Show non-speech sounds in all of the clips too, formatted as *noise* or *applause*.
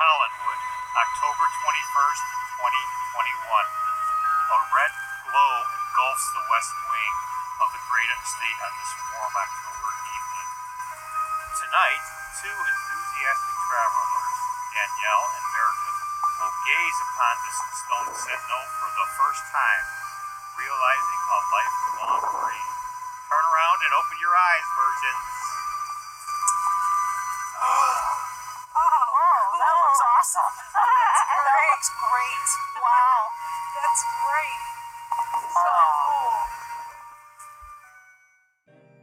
Collinwood, October 21st, 2021. A red glow engulfs the west wing of the great estate on this warm October evening. Tonight, two enthusiastic travelers, Danielle and Meredith, will gaze upon this stone sentinel for the first time, realizing a lifelong dream. Turn around and open your eyes, virgins. Awesome. That's great. That looks great. Wow. That's great. So cool.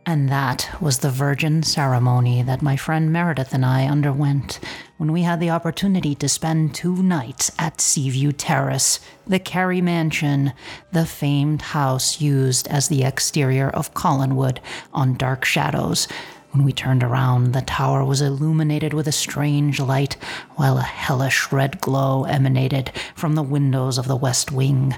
And that was the virgin ceremony that my friend Meredith and I underwent when we had the opportunity to spend two nights at Seaview Terrace, the Carey Mansion, the famed house used as the exterior of Collinwood on Dark Shadows. When we turned around, the tower was illuminated with a strange light, while a hellish red glow emanated from the windows of the west wing.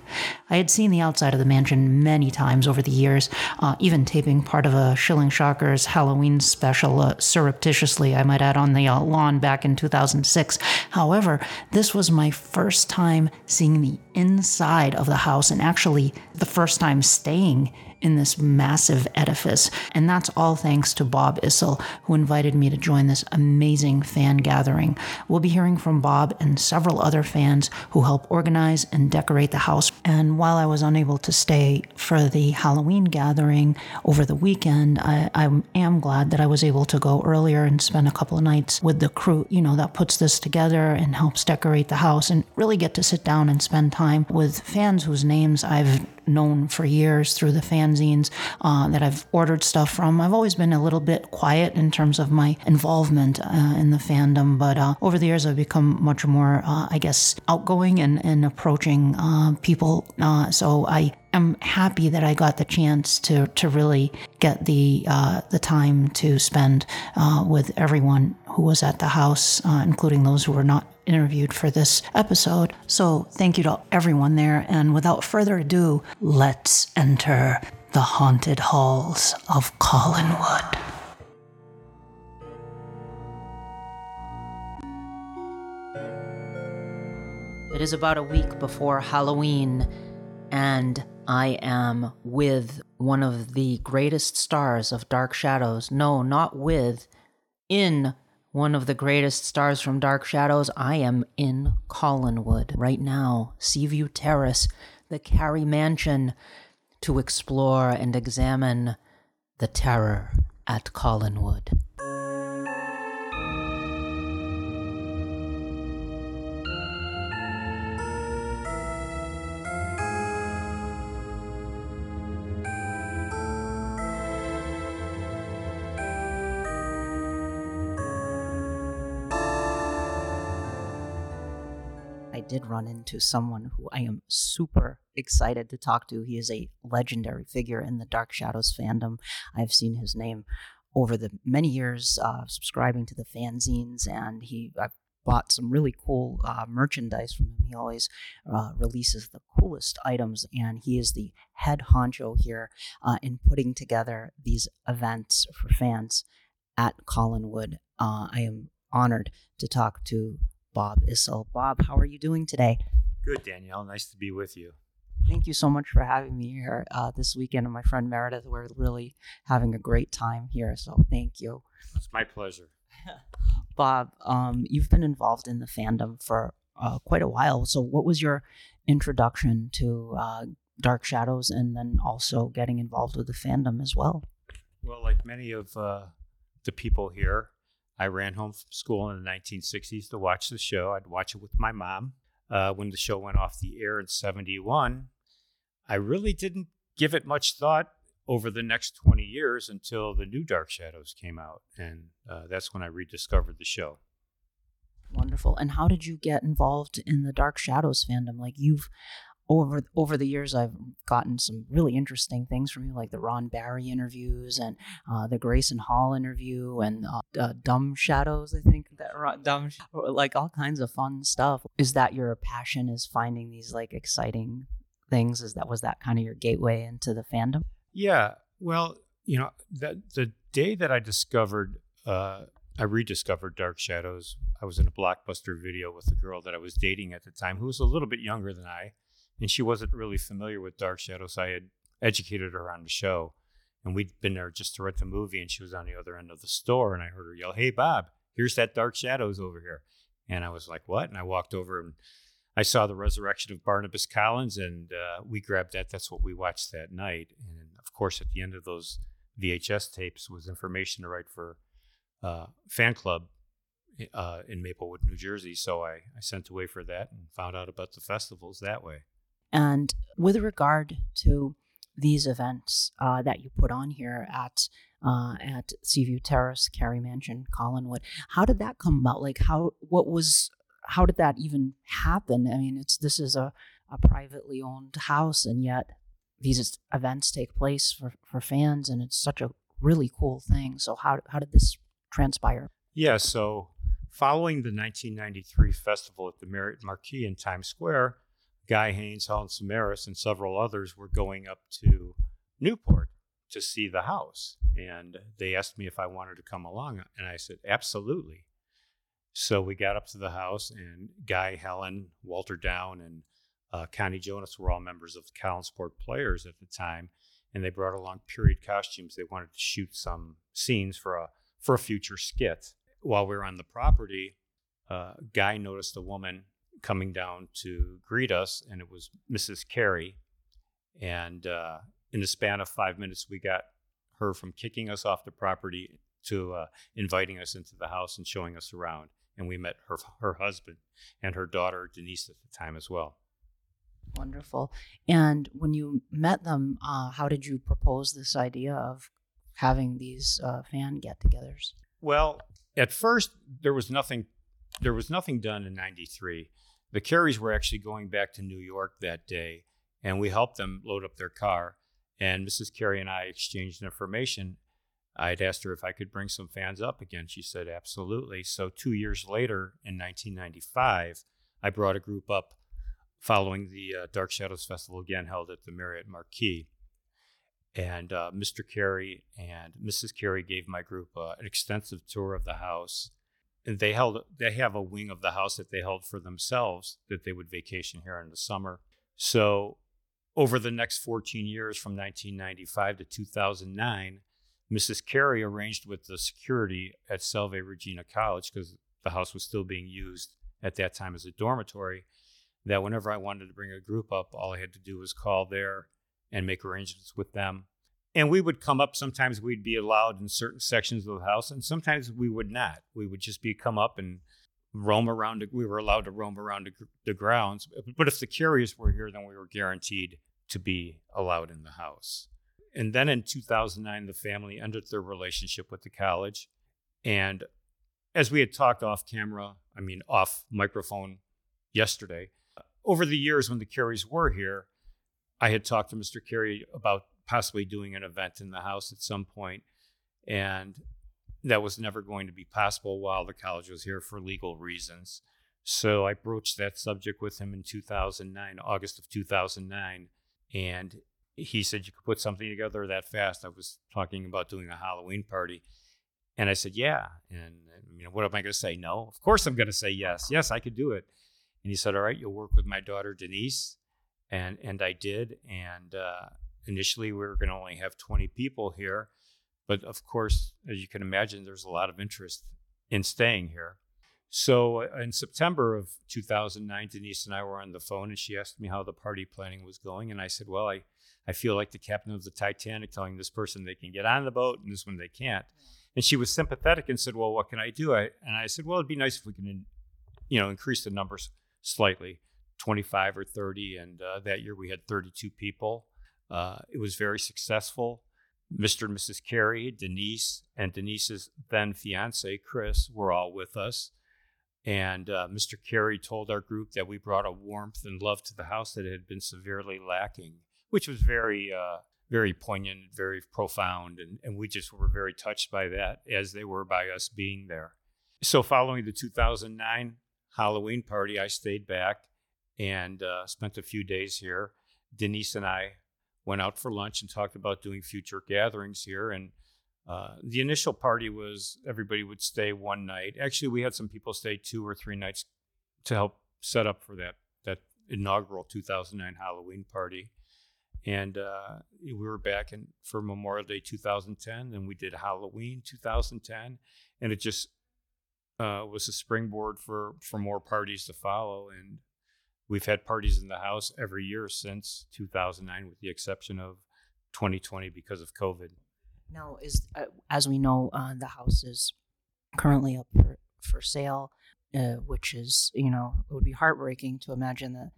I had seen the outside of the mansion many times over the years, uh, even taping part of a Shilling Shockers Halloween special uh, surreptitiously, I might add, on the uh, lawn back in 2006. However, this was my first time seeing the inside of the house and actually the first time staying in this massive edifice. And that's all thanks to Bob Issel, who invited me to join this amazing fan gathering. We'll be hearing from Bob and several other fans who help organize and decorate the house. And while I was unable to stay for the Halloween gathering over the weekend, I, I am glad that I was able to go earlier and spend a couple of nights with the crew, you know, that puts this together and helps decorate the house and really get to sit down and spend time with fans whose names I've known for years through the fanzines uh, that I've ordered stuff from. I've always been a little bit quiet in terms of my involvement uh, in the fandom, but uh, over the years I've become much more, uh, I guess, outgoing and, and approaching uh, people. Uh, so I am happy that I got the chance to to really get the the time to spend with everyone who was at the house, uh, including those who were not interviewed for this episode. So thank you to everyone there. And without further ado, let's enter the haunted halls of Collinwood. It is about a week before Halloween, and I am with one of the greatest stars of Dark Shadows. No, not with, in one of the greatest stars from Dark Shadows. I am in Collinwood right now, Seaview Terrace, the Carey Mansion, to explore and examine the terror at Collinwood. Did run into someone who I am super excited to talk to. He is a legendary figure in the Dark Shadows fandom. I've seen his name over the many years uh, subscribing to the fanzines, and he I've bought some really cool uh, merchandise from him. He always uh, releases the coolest items, and he is the head honcho here uh, in putting together these events for fans at Collinwood. Uh, I am honored to talk to Bob Issel. Bob, how are you doing today? Good, Danielle. Nice to be with you. Thank you so much for having me here uh, this weekend. And my friend Meredith, we're really having a great time here. So thank you. It's my pleasure. *laughs* Bob, um, you've been involved in the fandom for uh, quite a while. So, what was your introduction to uh, Dark Shadows and then also getting involved with the fandom as well? Well, like many of uh, the people here, I ran home from school in the 1960s to watch the show. I'd watch it with my mom. Uh, when the show went off the air in 71, I really didn't give it much thought over the next 20 years until the new Dark Shadows came out. And uh, that's when I rediscovered the show. Wonderful. And how did you get involved in the Dark Shadows fandom? Like you've over over the years, I've gotten some really interesting things from you, like the Ron Barry interviews and uh, the Grayson Hall interview and uh, uh, Dumb Shadows. I think that Ron- Dumb, like all kinds of fun stuff. Is that your passion? Is finding these like exciting things? Is that was that kind of your gateway into the fandom? Yeah. Well, you know, the the day that I discovered uh, I rediscovered Dark Shadows. I was in a blockbuster video with a girl that I was dating at the time who was a little bit younger than I, and she wasn't really familiar with Dark Shadows. I had educated her on the show, and we'd been there just to rent the movie, and she was on the other end of the store, and I heard her yell, "Hey, Bob, here's that Dark Shadows over here," and I was like, "What?" And I walked over and I saw the resurrection of Barnabas Collins, and uh, we grabbed that. That's what we watched that night, and of course, at the end of those VHS tapes was information to write for uh, fan club uh, in Maplewood, New Jersey. So I, I sent away for that and found out about the festivals that way. And with regard to these events uh, that you put on here at uh, at Seaview Terrace, Carey Mansion, Collinwood, how did that come about? Like, how what was how did that even happen? I mean, it's this is a, a privately owned house, and yet these events take place for, for fans, and it's such a really cool thing. So how how did this transpire? Yeah, so following the 1993 festival at the Marriott Marquis in Times Square, Guy Haines, Helen Samaras, and several others were going up to Newport to see the house. And they asked me if I wanted to come along. And I said, absolutely. So we got up to the house, and Guy, Helen, Walter Down, and uh, Connie Jonas were all members of the Collinsport players at the time. And they brought along period costumes. They wanted to shoot some scenes for a for a future skit. While we were on the property, uh, Guy noticed a woman coming down to greet us, and it was Mrs. Carey. And uh, in the span of five minutes, we got her from kicking us off the property to uh, inviting us into the house and showing us around. And we met her her husband and her daughter Denise at the time as well. Wonderful. And when you met them, uh, how did you propose this idea of having these uh, fan get-togethers? Well, at first there was nothing. There was nothing done in '93. The Careys were actually going back to New York that day, and we helped them load up their car. And Mrs. Carey and I exchanged information. I'd asked her if I could bring some fans up again. She said absolutely. So two years later, in 1995, I brought a group up following the uh, Dark Shadows Festival again held at the Marriott Marquis. And uh, Mr. Carey and Mrs. Carey gave my group uh, an extensive tour of the house. They held they have a wing of the house that they held for themselves that they would vacation here in the summer. So over the next 14 years from 1995 to 2009, Mrs. Carey arranged with the security at Salve Regina College because the house was still being used at that time as a dormitory that whenever I wanted to bring a group up, all I had to do was call there and make arrangements with them. And we would come up. Sometimes we'd be allowed in certain sections of the house, and sometimes we would not. We would just be come up and roam around. We were allowed to roam around the grounds. But if the Careys were here, then we were guaranteed to be allowed in the house. And then in 2009, the family ended their relationship with the college. And as we had talked off camera, I mean, off microphone yesterday, over the years when the Careys were here, I had talked to Mr. Carey about possibly doing an event in the house at some point, and that was never going to be possible while the college was here for legal reasons. So I broached that subject with him in 2009, August of 2009, and he said you could put something together that fast. I was talking about doing a Halloween party, and I said, "Yeah." And you know, what am I going to say? No, of course I'm going to say yes. Yes, I could do it. And he said, "All right, you'll work with my daughter Denise," and and I did. And uh, initially, we were going to only have 20 people here, but of course, as you can imagine, there's a lot of interest in staying here. So uh, in September of 2009, Denise and I were on the phone, and she asked me how the party planning was going, and I said, "Well, I." I feel like the captain of the Titanic telling this person they can get on the boat and this one they can't. And she was sympathetic and said, "Well, what can I do?" I, and I said, "Well, it'd be nice if we can, you know, increase the numbers slightly, 25 or 30. And uh, that year we had 32 people. Uh, it was very successful. Mr. and Mrs. Carey, Denise, and Denise's then fiance, Chris, were all with us. And uh, Mr. Carey told our group that we brought a warmth and love to the house that had been severely lacking, which was very, uh, very poignant, very profound. And, and we just were very touched by that as they were by us being there. So, following the 2009 Halloween party, I stayed back and uh, spent a few days here. Denise and I went out for lunch and talked about doing future gatherings here. And Uh, the initial party was everybody would stay one night. Actually, we had some people stay two or three nights to help set up for that that inaugural 2009 Halloween party. And uh, we were back in for Memorial Day 2010, and we did Halloween 2010, and it just uh, was a springboard for for more parties to follow. And we've had parties in the house every year since 2009, with the exception of 2020 because of COVID. Now, is uh, as we know, uh, the house is currently up for, for sale, uh, which is you know it would be heartbreaking to imagine that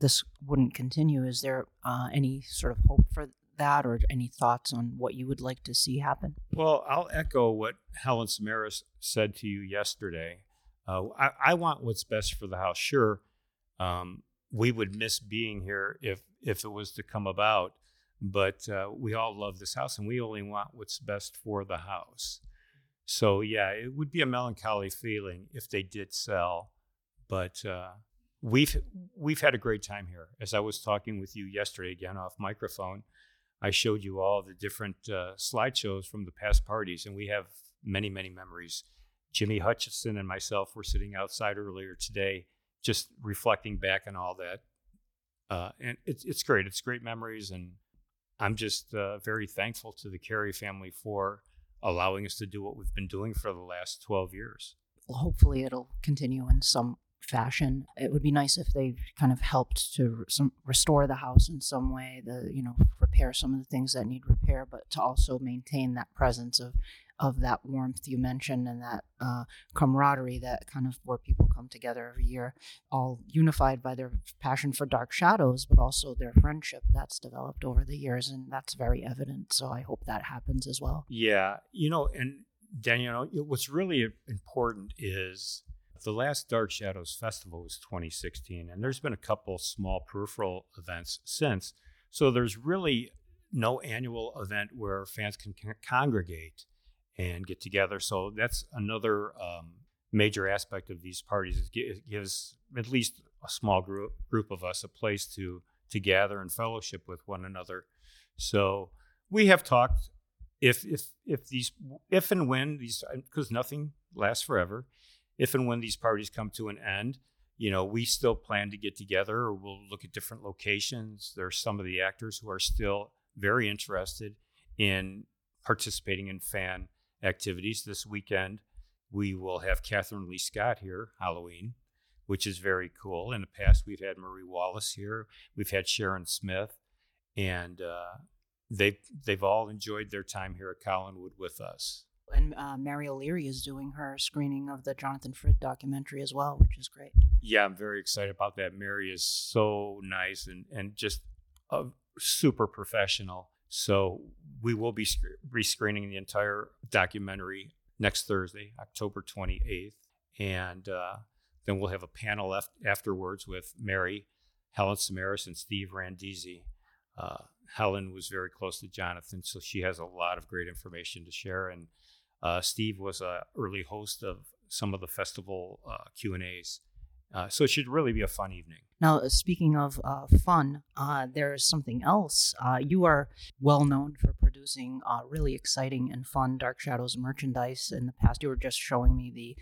this wouldn't continue. Is there uh, any sort of hope for that, or any thoughts on what you would like to see happen? Well, I'll echo what Helen Samaras said to you yesterday. Uh, I, I, want what's best for the house. Sure, um, we would miss being here if if it was to come about but uh, we all love this house and we only want what's best for the house. So, yeah, it would be a melancholy feeling if they did sell, but uh, we've we've had a great time here. As I was talking with you yesterday, again off microphone, I showed you all the different uh, slideshows from the past parties, and we have many, many memories. Jimmy Hutcheson and myself were sitting outside earlier today, just reflecting back on all that, uh, and it's it's great. It's great memories, and I'm just uh, very thankful to the Carey family for allowing us to do what we've been doing for the last 12 years. Well, hopefully, it'll continue in some fashion. It would be nice if they kind of helped to some, restore the house in some way, the you know repair some of the things that need repair, but to also maintain that presence of of that warmth you mentioned and that uh, camaraderie that kind of where people come together every year, all unified by their passion for dark shadows, but also their friendship that's developed over the years, and that's very evident. So I hope that happens as well. Yeah, you know, and Daniel, what's really important is the last Dark Shadows Festival was 2016, and there's been a couple small peripheral events since. So there's really no annual event where fans can congregate and get together. So that's another um, major aspect of these parties. It gives at least a small group group of us a place to to gather and fellowship with one another. So we have talked if if if these if and when these because nothing lasts forever. If and when these parties come to an end, you know, we still plan to get together or we'll look at different locations. There are some of the actors who are still very interested in participating in fan activities this weekend. We will have Kathryn Leigh Scott here, Halloween, which is very cool. In the past, we've had Marie Wallace here, we've had Sharon Smith, and uh, they've they've all enjoyed their time here at Collinwood with us. And uh, Mary O'Leary is doing her screening of the Jonathan Frid documentary as well, which is great. Yeah, I'm very excited about that. Mary is so nice and and just a super professional. So we will be rescreening the entire documentary next Thursday, October 28th. And uh, then we'll have a panel af- afterwards with Mary, Helen Samaras, and Steve Randizzi. Uh, Helen was very close to Jonathan, so she has a lot of great information to share. And uh, Steve was an early host of some of the festival uh, Q and A's. Uh, so it should really be a fun evening. Now, uh, speaking of uh, fun, uh, there is something else. Uh, you are well known for producing uh, really exciting and fun Dark Shadows merchandise. In the past, you were just showing me the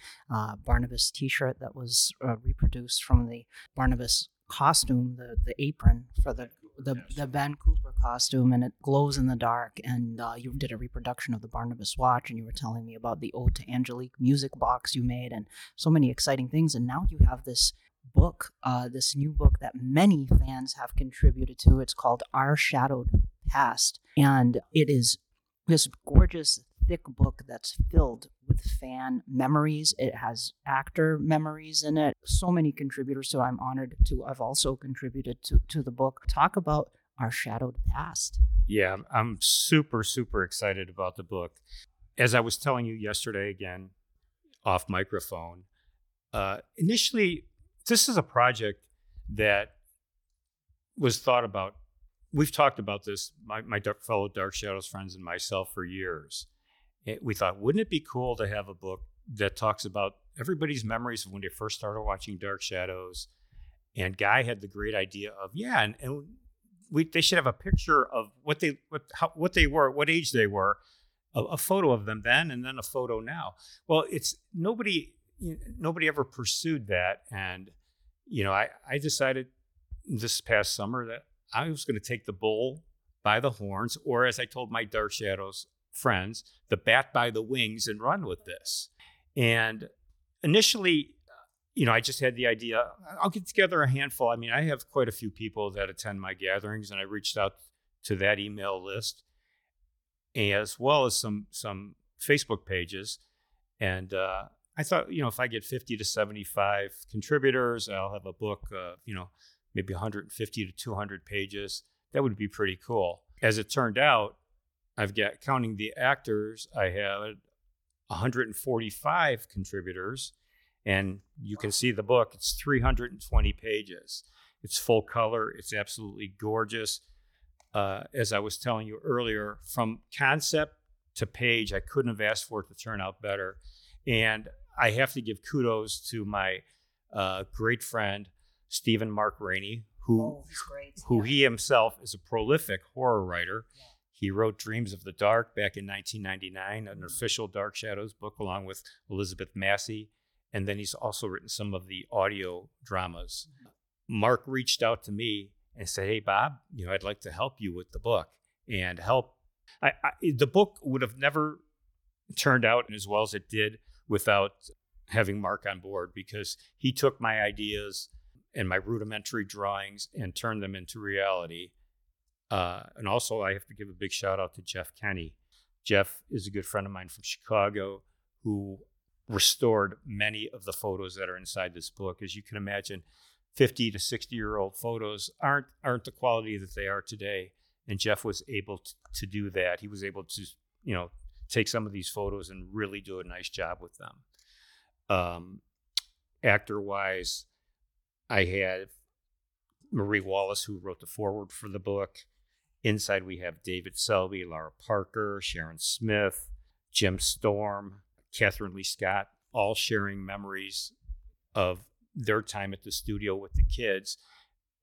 Barnabas t shirt that was reproduced from the Barnabas costume, the, the apron for the the the Ben Cooper costume, and it glows in the dark. And uh, you did a reproduction of the Barnabas watch, and you were telling me about the Ode to Angelique music box you made, and so many exciting things. And now you have this book, uh, this new book that many fans have contributed to. It's called Our Shadowed Past, and it is this gorgeous thick book that's filled with fan memories. It has actor memories in it. So many contributors, so I'm honored to I've also contributed to, to the book. Talk about our shadowed past. Yeah, I'm super, super excited about the book. As I was telling you yesterday, again, off microphone, uh, initially, this is a project that was thought about. We've talked about this, my, my fellow Dark Shadows friends and myself, for years it, we thought, wouldn't it be cool to have a book that talks about everybody's memories of when they first started watching Dark Shadows? And Guy had the great idea of, yeah, and, and we, they should have a picture of what they what how, what they were, what age they were, a, a photo of them then and then a photo now. Well, it's nobody nobody ever pursued that, and you know, I I decided this past summer that I was going to take the bull by the horns, or as I told my Dark Shadows friends, the bat by the wings, and run with this. And initially, you know, I just had the idea. I'll get together a handful. I mean, I have quite a few people that attend my gatherings, and I reached out to that email list, as well as some some Facebook pages. And uh, I thought, you know, if I get 50 to 75 contributors, I'll have a book, uh, you know, maybe 150 to 200 pages. That would be pretty cool. As it turned out, I've got counting the actors, I had 145 contributors, and you can see the book. It's 320 pages. It's full color. It's absolutely gorgeous. Uh, as I was telling you earlier, from concept to page, I couldn't have asked for it to turn out better. And I have to give kudos to my uh, great friend Stephen Mark Rainey, who Oh, who he himself is a prolific horror writer. Yeah. He wrote Dreams of the Dark back in 1999, an mm. official Dark Shadows book, along with Elizabeth Massie. And then he's also written some of the audio dramas. Mark reached out to me and said, Hey, Bob, you know, I'd like to help you with the book and help. I, I, the book would have never turned out as well as it did without having Mark on board because he took my ideas and my rudimentary drawings and turned them into reality. Uh, and also, I have to give a big shout out to Jeff Kenny. Jeff is a good friend of mine from Chicago who restored many of the photos that are inside this book. As you can imagine, 50 to 60 year old photos aren't aren't the quality that they are today. And Jeff was able to, to do that. He was able to, you know, take some of these photos and really do a nice job with them. Um, actor wise, I had Marie Wallace, who wrote the foreword for the book. Inside, we have David Selby, Lara Parker, Sharon Smith, Jim Storm, Kathryn Leigh Scott, all sharing memories of their time at the studio with the kids.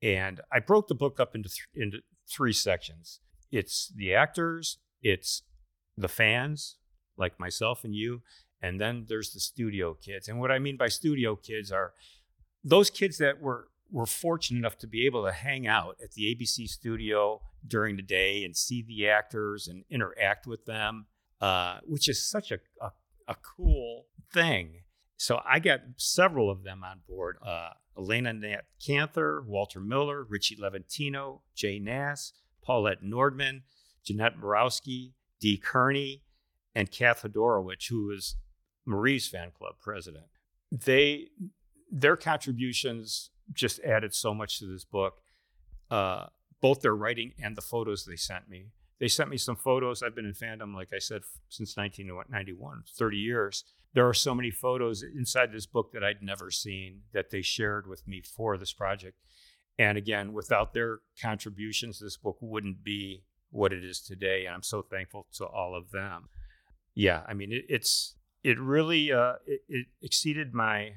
And I broke the book up into th- into three sections. It's the actors, it's the fans like myself and you, and then there's the studio kids. And what I mean by studio kids are those kids that were were fortunate enough to be able to hang out at the ABC studio during the day and see the actors and interact with them, uh, which is such a, a, a cool thing. So I got several of them on board. Uh, Elena Nat Canther, Walter Miller, Richie Levantino, Jay Nass, Paulette Nordman, Jeanette Borowski, Dee Kearney, and Kath Hodorowicz, who is Marie's fan club president. They their contributions just added so much to this book. Uh, both their writing and the photos they sent me. They sent me some photos. I've been in fandom, like I said, since 1991, 30 years. There are so many photos inside this book that I'd never seen that they shared with me for this project. And again, without their contributions, this book wouldn't be what it is today. And I'm so thankful to all of them. Yeah, I mean, it, it's it really uh, it, it exceeded my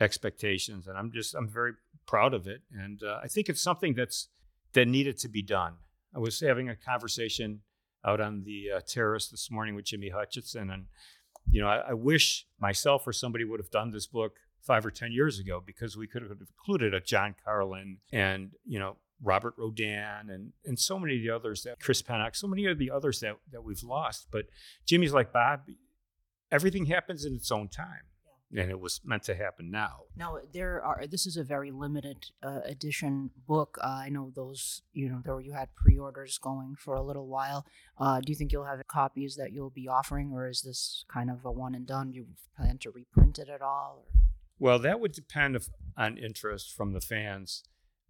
expectations, and I'm just I'm very proud of it. And uh, I think it's something that's that needed to be done. I was having a conversation out on the uh, terrace this morning with Jimmy Hutcheson, and you know, I, I, wish myself or somebody would have done this book five or ten years ago because we could have included a John Karlen and you know Robert Rodan and and so many of the others that Chris Pennock, so many of the others that that we've lost. But Jimmy's like Bob, everything happens in its own time and it was meant to happen now. Now there are. This is a very limited uh, edition book. Uh, I know those. You know, there you had pre-orders going for a little while. Uh, do you think you'll have copies that you'll be offering, or is this kind of a one and done? Do you plan to reprint it at all? Or? Well, that would depend if, on interest from the fans.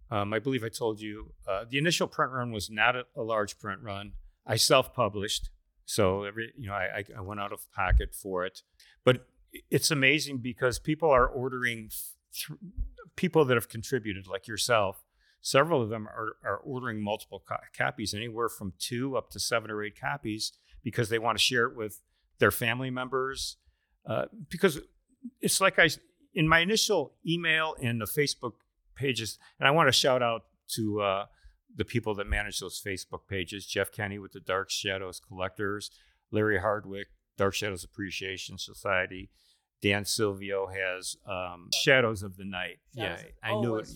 Um, I believe I told you uh, the initial print run was not a, a large print run. I self-published, so every you know I, I went out of pocket for it, but it's amazing because people are ordering th- people that have contributed like yourself several of them are, are ordering multiple co- copies anywhere from two up to seven or eight copies because they want to share it with their family members uh, because it's like i in my initial email and the facebook pages and i want to shout out to uh, the people that manage those facebook pages jeff kenny with the dark shadows collectors Larry Hardwick, Dark Shadows Appreciation Society. Dan Silvio has um, Shadows of the Night. yeah, I oh, knew it.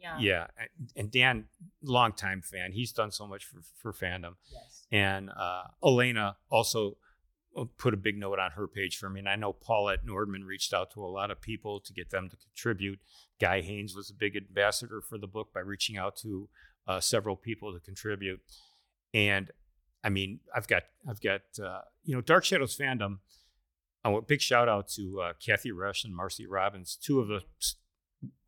Yeah. Yeah, and- and Dan, longtime fan, he's done so much for for fandom. Yes. And uh, Elena also uh, put a big note on her page for me. And I know Paulette Nordman reached out to a lot of people to get them to contribute. Guy Haines was a big ambassador for the book by reaching out to uh, several people to contribute. And I mean, I've got, I've got, uh, you know, Dark Shadows fandom. I want a big shout out to uh, Kathy Resch and Marcy Robbins, two of the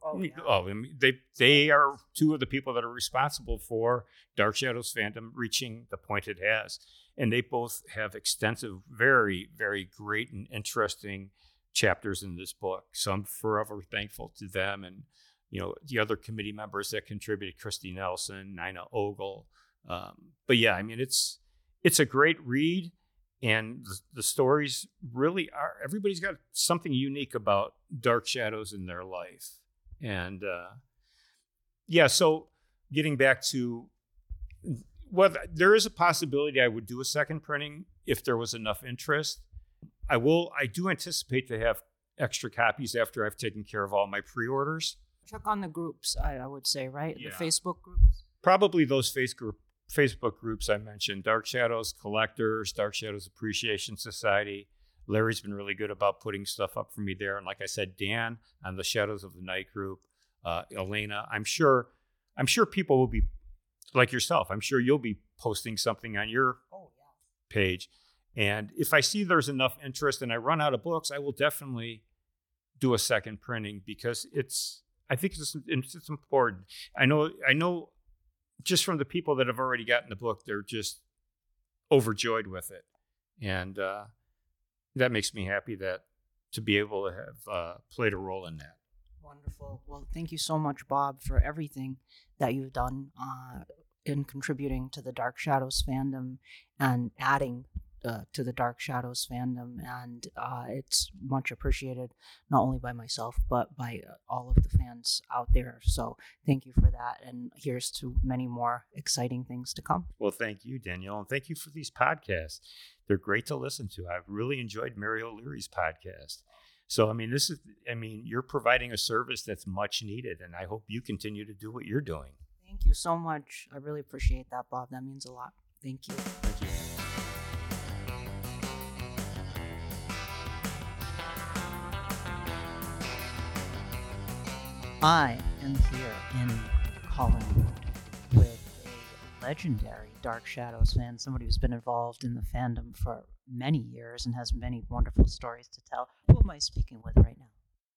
Oh, yeah. Oh, I mean, they they are two of the people that are responsible for Dark Shadows fandom reaching the point it has, and they both have extensive, very very great and interesting chapters in this book. So I'm forever thankful to them and you know the other committee members that contributed, Christy Nelson, Nina Ogle. Um, but yeah, I mean it's it's a great read, and the, the stories really are. Everybody's got something unique about Dark Shadows in their life and uh, yeah so getting back to well there is a possibility i would do a second printing if there was enough interest i will i do anticipate to have extra copies after i've taken care of all my pre-orders Check on the groups, I, I would say, right? Yeah. The Facebook groups. probably those face group, facebook groups i mentioned dark shadows collectors dark shadows appreciation society. Larry's been really good about putting stuff up for me there. And like i said dan on the shadows of the night group uh, elena. I'm sure i'm sure people will be like yourself i'm sure you'll be posting something on your Oh, yeah. page. And if i see there's enough interest and i run out of books i will definitely do a second printing because it's i think it's, it's, it's important. I know i know just from the people that have already gotten the book they're just overjoyed with it and uh, that makes me happy that to be able to have uh, played a role in that Wonderful. Well, thank you so much, Bob, for everything that you've done uh, in contributing to the Dark Shadows fandom and adding uh, to the Dark Shadows fandom. And uh, it's much appreciated, not only by myself, but by uh, all of the fans out there. So thank you for that. And here's to many more exciting things to come. Well, thank you, Danielle, and thank you for these podcasts. They're great to listen to. I've really enjoyed Mary O'Leary's podcast. So, I mean, this is, I mean, you're providing a service that's much needed, and I hope you continue to do what you're doing. Thank you so much. I really appreciate that, Bob. That means a lot. Thank you. Thank you. I am here in Collinwood with a legendary Dark Shadows fan, somebody who's been involved in the fandom for many years and has many wonderful stories to tell. Who am I speaking with right now?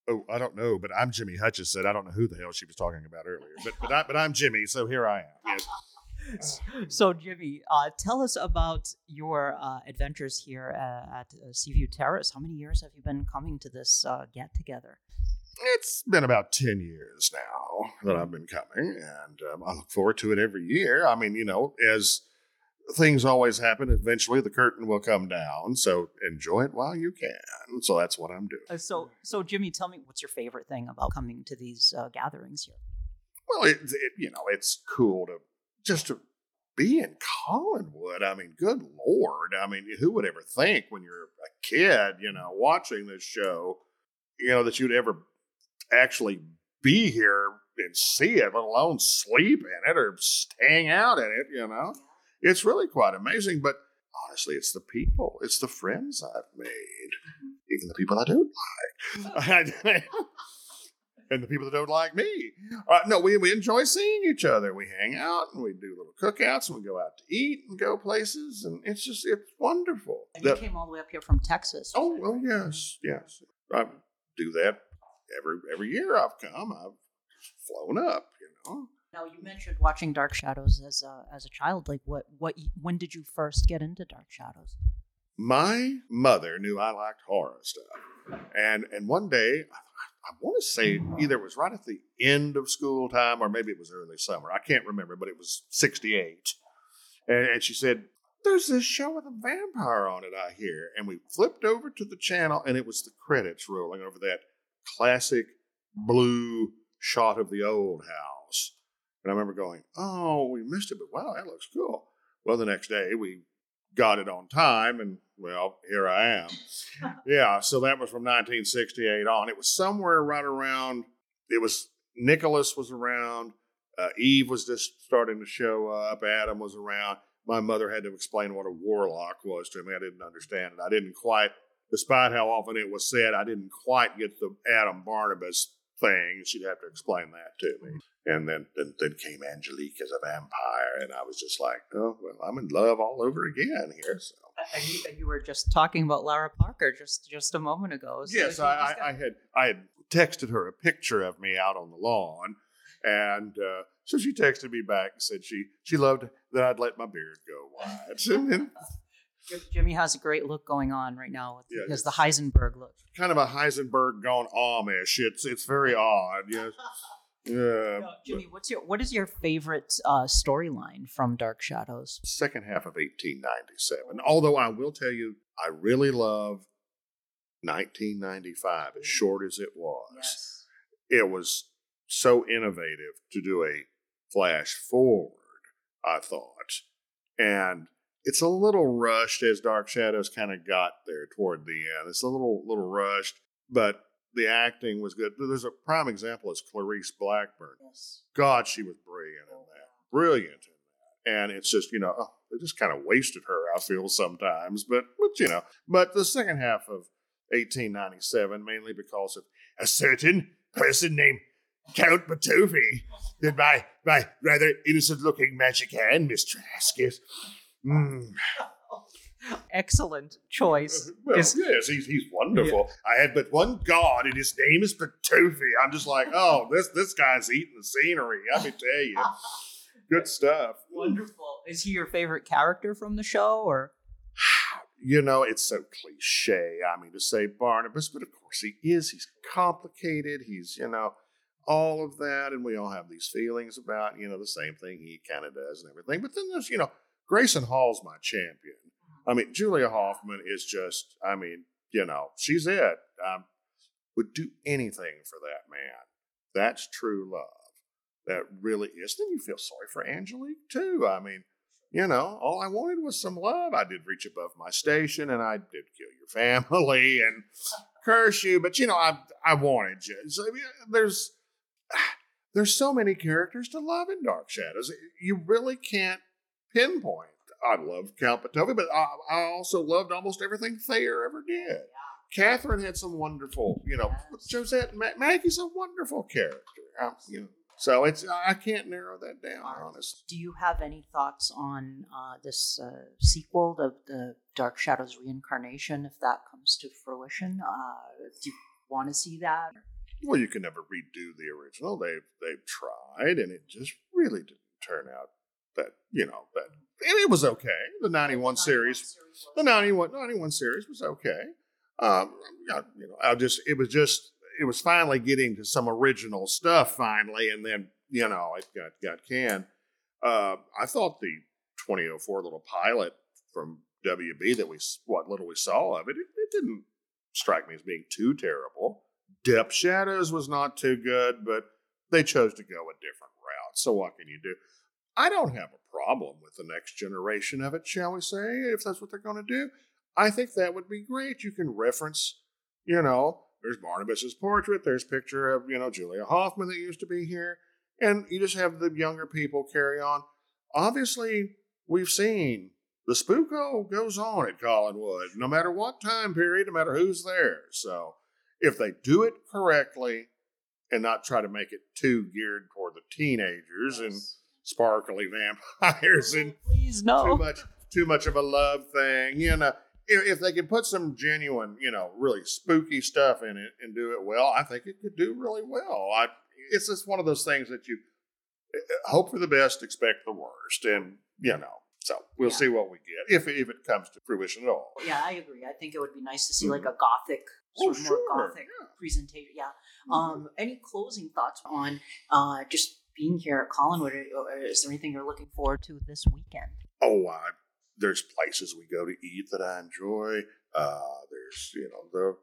Oh, I don't know, but I'm Jimmy Hutcheson. I don't know who the hell she was talking about earlier, but but, I, but I'm Jimmy, so here I am. Yes. *laughs* So, Jimmy, uh, tell us about your uh, adventures here uh, at uh, Seaview Terrace. How many years have you been coming to this uh, get together? It's been about 10 years now that I've been coming, and um, I look forward to it every year. I mean, you know, as things always happen, eventually the curtain will come down, so enjoy it while you can. So that's what I'm doing. Uh, so, so Jimmy, tell me what's your favorite thing about coming to these uh, gatherings here? Well, it, it you know, it's cool to just to be in Collinwood. I mean, good lord. I mean, who would ever think when you're a kid, you know, watching this show, you know, that you'd ever actually be here and see it, let alone sleep in it or hang out in it, you know? It's really quite amazing, but honestly, it's the people, it's the friends I've made, even the people I don't like. *laughs* and the people that don't like me. Uh, no, we, we enjoy seeing each other. We hang out and we do little cookouts and we go out to eat and go places, and it's just it's wonderful. And you came all the way up here from Texas. oh, oh yes, yes. I do that every every year. I've come. I've flown up. You know. Now you mentioned watching Dark Shadows as a as a child. Like what what when did you first get into Dark Shadows? My mother knew I liked horror stuff, and and one day. I, I want to say either it was right at the end of school time or maybe it was early summer. I can't remember, but it was 68. And, and she said, There's this show with a vampire on it, I hear. And we flipped over to the channel and it was the credits rolling over that classic blue shot of the old house. And I remember going, Oh, we missed it, but wow, that looks cool. Well, the next day we got it on time, and well, here I am. *laughs* yeah, so that was from 1968 on. It was somewhere right around. It was Nicholas was around. Uh, Eve was just starting to show up. Adam was around. My mother had to explain what a warlock was to me. I didn't understand it. I didn't quite, despite how often it was said, I didn't quite get the Adam Barnabas thing. She'd have to explain that to me. And then, then, then came Angelique as a vampire, and I was just like, oh, well, I'm in love all over again here. So. And you, and you were just talking about Lara Parker just just a moment ago. So yes, I, I, I had I had texted her a picture of me out on the lawn, and uh, so she texted me back and said she she loved that I'd let my beard go white. *laughs* and then J- Jimmy has a great look going on right now. With, Yeah, he has the Heisenberg look. kind of a Heisenberg gone Amish. It's it's very odd. Yes. *laughs* Yeah. Uh, Jimmy, what's your what is your favorite uh, storyline from Dark Shadows? second half of 1897. Although I will tell you, I really love 1995, as short as it was. It was so innovative to do a flash forward, I thought. And it's a little rushed as Dark Shadows kind of got there toward the end. It's a little little rushed, but the acting was good. There's a prime example is Clarice Blackburn. Yes. God, she was brilliant in that. Brilliant in that. And it's just, you know, oh, they just kind of wasted her, I feel sometimes. But, but, you know, but the second half of 1897, mainly because of a certain person named Count Petofi, that my, my rather innocent looking magic hand, Miss Trask, is. Mm. *laughs* Excellent choice. *laughs* Well, Is- yes, he's, he's wonderful. I had but one god, and his name is Petofi. I'm just like, oh, *laughs* this this guy's eating the scenery. Let me tell you, good stuff. Wonderful. Is he your favorite character from the show, or *sighs* You know, it's so cliche. I mean, to say Barnabas, but of course he is. He's complicated. He's you know all of that, and we all have these feelings about you know the same thing he kind of does and everything. But then there's you know Grayson Hall's my champion. I mean, Julia Hoffman is just, I mean, you know, she's it. Um, would do anything for that man. That's true love. That really is. Then you feel sorry for Angelique too. I mean, you know, all I wanted was some love. I did reach above my station, and I did kill your family *laughs* and curse you. But you know, I I wanted you. So, I mean, there's *sighs* there's so many characters to love in Dark Shadows. You really can't pinpoint. I loved Count Petofi, but I, I also loved almost everything Thayer ever did. Catherine had some wonderful, you know, Josette Ma- Maggie's a wonderful character. Um, you know, so it's I can't narrow that down, honestly. do you have any thoughts on uh, this uh, sequel, the the Dark Shadows reincarnation, if that comes to fruition? Uh, do you want to see that? Well, you can never redo the original. They've they've tried, and it just really didn't turn out that you know that it was okay. The '91 series, the 91, 91 series was okay. Um, I- you know, I just it was just it was finally getting to some original stuff finally, and then you know it got got canned. Uh, I thought the 2004 little pilot from WB that we what little we saw of it, it, it didn't strike me as being too terrible. Depth Shadows was not too good, but they chose to go a different route. So what can you do? I don't have a problem with the next generation of it, shall we say, if that's what they're going to do. I think that would be great. You can reference, you know, there's Barnabas's portrait, there's picture of, you know, Julia Hoffman that used to be here, and you just have the younger people carry on. Obviously, we've seen the spooko goes on at Collinwood, no matter what time period, no matter who's there. So if they do it correctly and not try to make it too geared toward the teenagers and sparkly vampires and Please too much too much of a love thing. You know, if, if they could put some genuine, you know, really spooky stuff in it and do it well, I think it could do really well. I, it's just one of those things that you uh, hope for the best, expect the worst, and you know. So we'll Yeah. see what we get if if it comes to fruition at all. Yeah, I agree. I think it would be nice to see like a gothic, sort Oh, of sure, more gothic yeah. presentation. Yeah. Um, any closing thoughts on uh, just being here at Collinwood? Is there anything you're looking forward to this weekend? Oh, I, there's places we go to eat that I enjoy. Uh, there's, you know,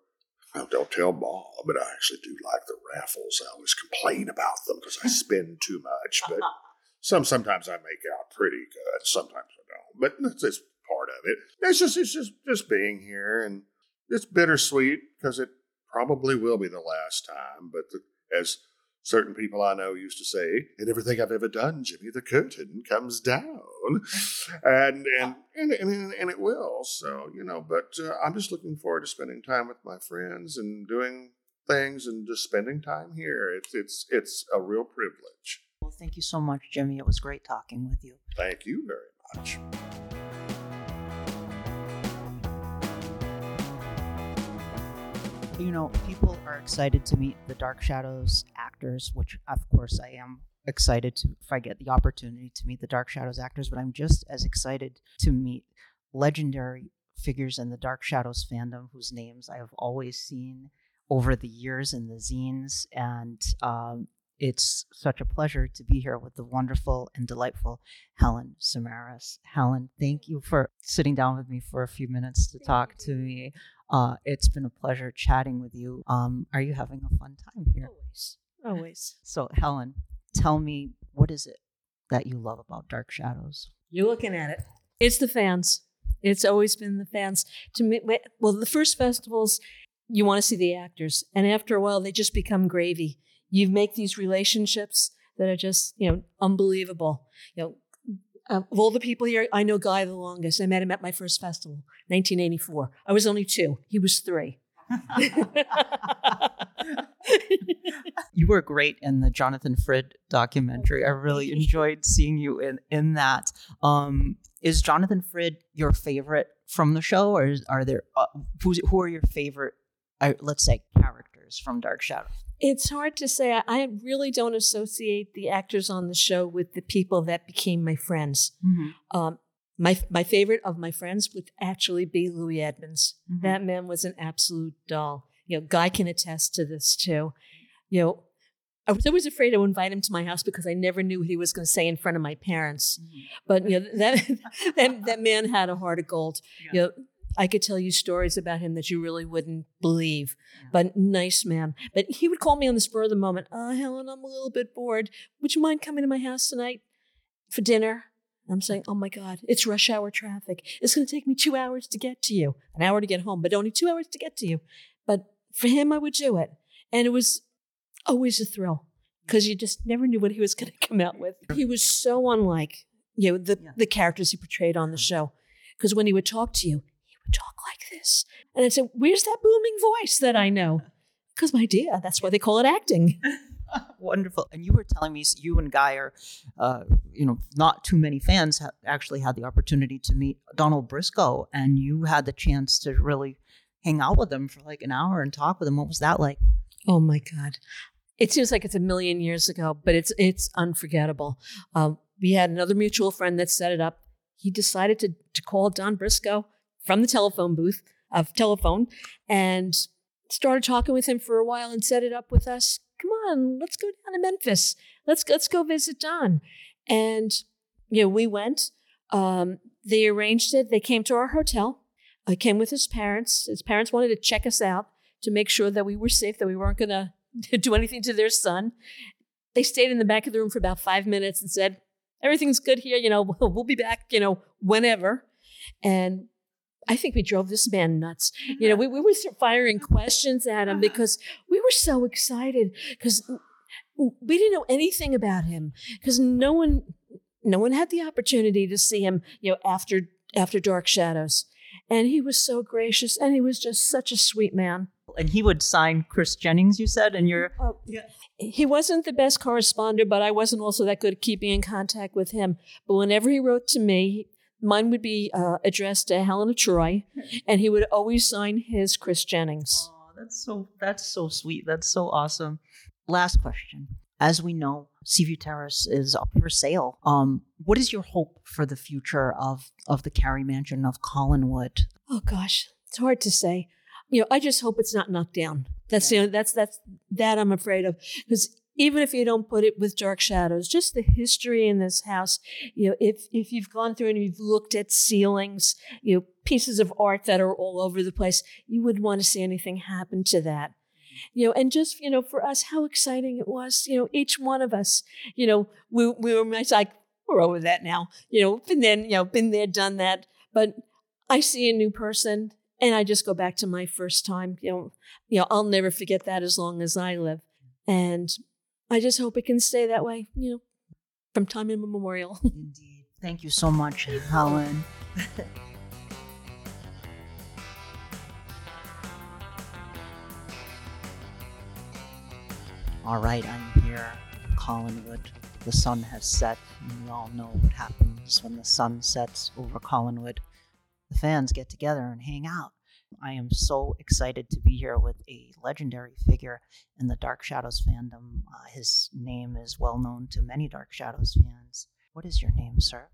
the, don't tell Bob, but I actually do like the raffles. I always complain about them because I spend too much, but *laughs* some, sometimes I make out pretty good. Sometimes I don't, but that's part part of it. It's just it's just just being here, and it's bittersweet because it probably will be the last time. But the, as certain people I know used to say, in everything I've ever done, Jimmy, the curtain comes down, and and and and, and it will. So you know, but uh, I'm just looking forward to spending time with my friends and doing things and just spending time here. It's it's it's a real privilege. Well, thank you so much, Jimmy. It was great talking with you. Thank you very much. You know, people are excited to meet the Dark Shadows actors, which of course I am excited to if I get the opportunity to meet the Dark Shadows actors, but I'm just as excited to meet legendary figures in the Dark Shadows fandom whose names I have always seen over the years in the zines. And um, it's such a pleasure to be here with the wonderful and delightful Helen Samaras. Helen, thank you for sitting down with me for a few minutes to talk to me. Uh, it's been a pleasure chatting with you. Um, are you having a fun time here? Always. Always. *laughs* So, Helen, tell me what is it that you love about Dark Shadows? You're looking at it. It's the fans. It's always been the fans. To me, well, the first festivals, you want to see the actors, and after a while, they just become gravy. You make these relationships that are just, you know, unbelievable. You know, uh, of all the people here, I know Guy the longest. I met him at my first festival, 1984. I was only two. He was three. *laughs* you were great in the Jonathan Frid documentary. I really enjoyed seeing you in in that. Um, is Jonathan Frid your favorite from the show, or is, are there uh, who's, who are your favorite? Uh, let's say characters from Dark Shadow. It's hard to say. I really don't associate the actors on the show with the people that became my friends. Mm-hmm. Um, my my favorite of my friends would actually be Louis Edmonds. Mm-hmm. That man was an absolute doll. You know, Guy can attest to this too. You know, I was always afraid to invite him to my house because I never knew what he was going to say in front of my parents. Mm-hmm. But you know, that *laughs* that that man had a heart of gold. Yeah. You know, I could tell you stories about him that you really wouldn't believe. Yeah. But nice man. But he would call me on the spur of the moment. Oh, Helen, I'm a little bit bored. Would you mind coming to my house tonight for dinner? I'm saying, oh my God, it's rush hour traffic. It's going to take me two hours to get to you, an hour to get home, but only two hours to get to you. But for him, I would do it. And it was always a thrill because you just never knew what he was going to come out with. He was so unlike, you know, the, yeah. the characters he portrayed on the show. Because when he would talk to you, talk like this. And I'd say, Where's that booming voice that I know? *laughs* Because, my dear, that's why they call it acting. *laughs* Wonderful. And you were telling me you and Guy are, uh, you know, not too many fans actually had the opportunity to meet Donald Briscoe, and you had the chance to really hang out with him for like an hour and talk with him. What was that like? Oh my God. It seems like it's a million years ago, but it's it's unforgettable. Um, we had another mutual friend that set it up. He decided to, to call Don Briscoe from the telephone booth of telephone and started talking with him for a while and set it up with us. Come on, let's go down to Memphis. Let's let's go visit Don. And you know, we went. Um, they arranged it. They came to our hotel. I came with his parents. His parents wanted to check us out to make sure that we were safe, that we weren't going *laughs* to do anything to their son. They stayed in the back of the room for about five minutes and said, "Everything's good here. You know, we'll, *laughs* we'll be back. You know, whenever." And I think we drove this man nuts. You know, we, we were firing uh-huh. questions at him uh-huh. because we were so excited because we didn't know anything about him because no one no one had the opportunity to see him, you know, after after Dark Shadows. And he was so gracious and he was just such a sweet man. And he would sign Chris Jennings, you said, and you're oh, yeah. He wasn't the best correspondent, but I wasn't also that good at keeping in contact with him. But whenever he wrote to me, Mine would be uh, addressed to Helena Troy, *laughs* and he would always sign his Chris Jennings. Oh, that's so that's so sweet. That's so awesome. Last question. As we know, Seaview Terrace is up for sale. Um, what is your hope for the future of of the Carey Mansion of Collinwood? Oh gosh, it's hard to say. You know, I just hope it's not knocked down. That's yeah. you know, that's that's that I'm afraid of because even if you don't put it with dark shadows, just the history in this house. You know, if if you've gone through and you've looked at ceilings, you know, pieces of art that are all over the place, you wouldn't want to see anything happen to that. You know, and just you know, for us, how exciting it was. You know, each one of us, you know, we we were like, we're over that now. You know, been there, you know, been there, done that. But I see a new person and I just go back to my first time. You know, you know, I'll never forget that as long as I live. And I just hope it can stay that way, you know, from time immemorial. *laughs* Indeed. Thank you so much, Helen. *laughs* All right, I'm here in Collinwood. The sun has set, and we all know what happens when the sun sets over Collinwood. The fans get together and hang out. I am so excited to be here with a legendary figure in the Dark Shadows fandom. Uh, his name is well known to many Dark Shadows fans. What is your name, sir?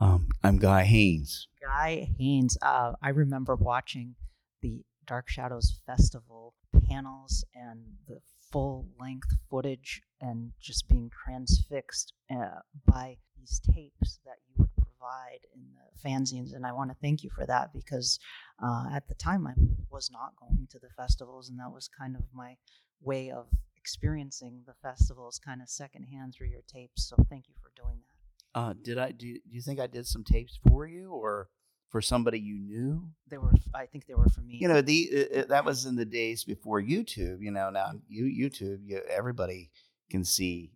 Um, I'm Guy Haines. Guy Haines. Uh, I remember watching the Dark Shadows Festival panels and the full length footage and just being transfixed uh, by these tapes that you would provide in the fanzines. And I want to thank you for that because uh, at the time I was not going to the festivals, and that was kind of my way of experiencing the festivals kind of secondhand through your tapes. So thank you for doing that. Uh, did I do? Do you think I did some tapes for you, or for somebody you knew? They were, I think, they were for me. You know, the uh, that was in the days before YouTube. You know, now you YouTube, you, everybody can see,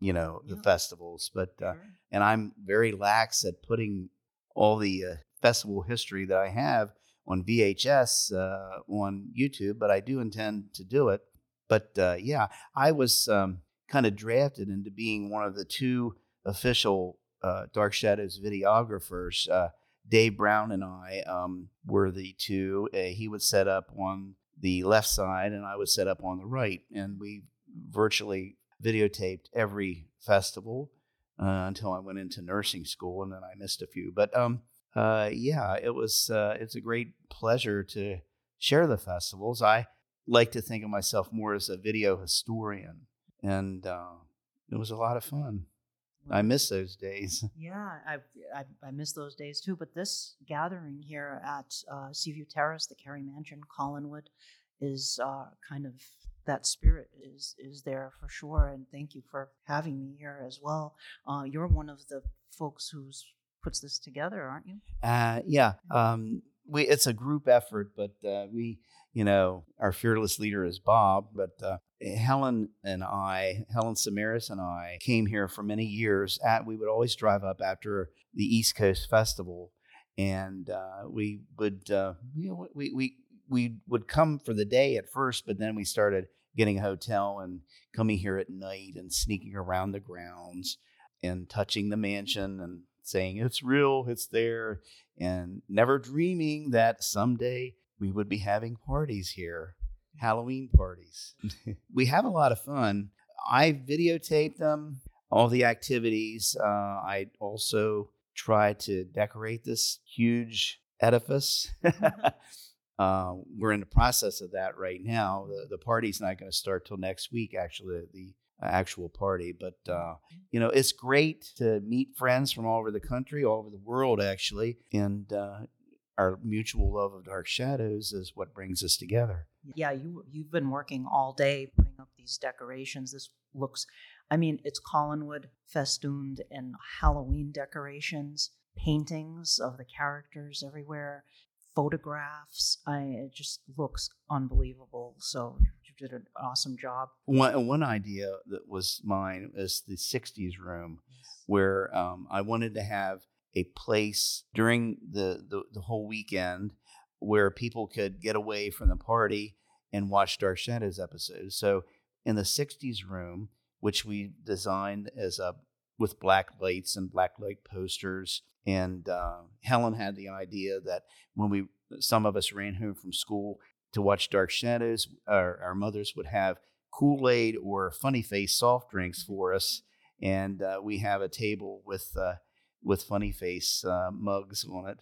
you know, the Yeah. festivals. But uh, Sure. and I'm very lax at putting all the uh, festival history that I have on VHS uh, on YouTube. But I do intend to do it. But uh, yeah, I was um, kind of drafted into being one of the two official uh, Dark Shadows videographers. Uh, Dave Brown and I um, were the two. Uh, he would set up on the left side, and I would set up on the right, and we virtually videotaped every festival uh, until I went into nursing school, and then I missed a few. But um, uh, yeah, it was uh, it's a great pleasure to share the festivals. I like to think of myself more as a video historian, and uh, it was a lot of fun. I miss those days. *laughs* Yeah, I, I I miss those days too. But this gathering here at uh, Seaview Terrace, the Carey Mansion, Collinwood, is uh, kind of that spirit is is there for sure. And thank you for having me here as well. Uh, you're one of the folks who's puts this together, aren't you? Uh, yeah, um, we it's a group effort, but uh, we, you know, our fearless leader is Bob, but uh, Helen and I, Helen Samaras and I, came here for many years. At we would always drive up after the East Coast Festival, and uh, we would, uh, you know, we we we would come for the day at first, but then we started getting a hotel and coming here at night and sneaking around the grounds and touching the mansion and saying it's real, it's there, and never dreaming that someday we would be having parties here, Halloween parties. *laughs* we have a lot of fun. I videotape them, all the activities. Uh, I also try to decorate this huge edifice. *laughs* uh, we're in the process of that right now. The, the party's not going to start till next week, actually, the actual party. But, uh, you know, it's great to meet friends from all over the country, all over the world, actually. And uh, our mutual love of Dark Shadows is what brings us together. Yeah, you you've been working all day putting up these decorations. This looks, I mean, it's Collinwood festooned in Halloween decorations, paintings of the characters everywhere, photographs. I it just looks unbelievable. So you did an awesome job. One, one idea that was mine is the 60s room, where um, I wanted to have a place during the, the, the whole weekend where people could get away from the party and watch Dark Shadows episodes. So in the 60s room, which we designed as a with black lights and black light posters, and uh, Helen had the idea that when we some of us ran home from school to watch Dark Shadows, our, our mothers would have Kool Aid or Funny Face soft drinks for us, and uh, we have a table with uh, with Funny Face uh, mugs on it.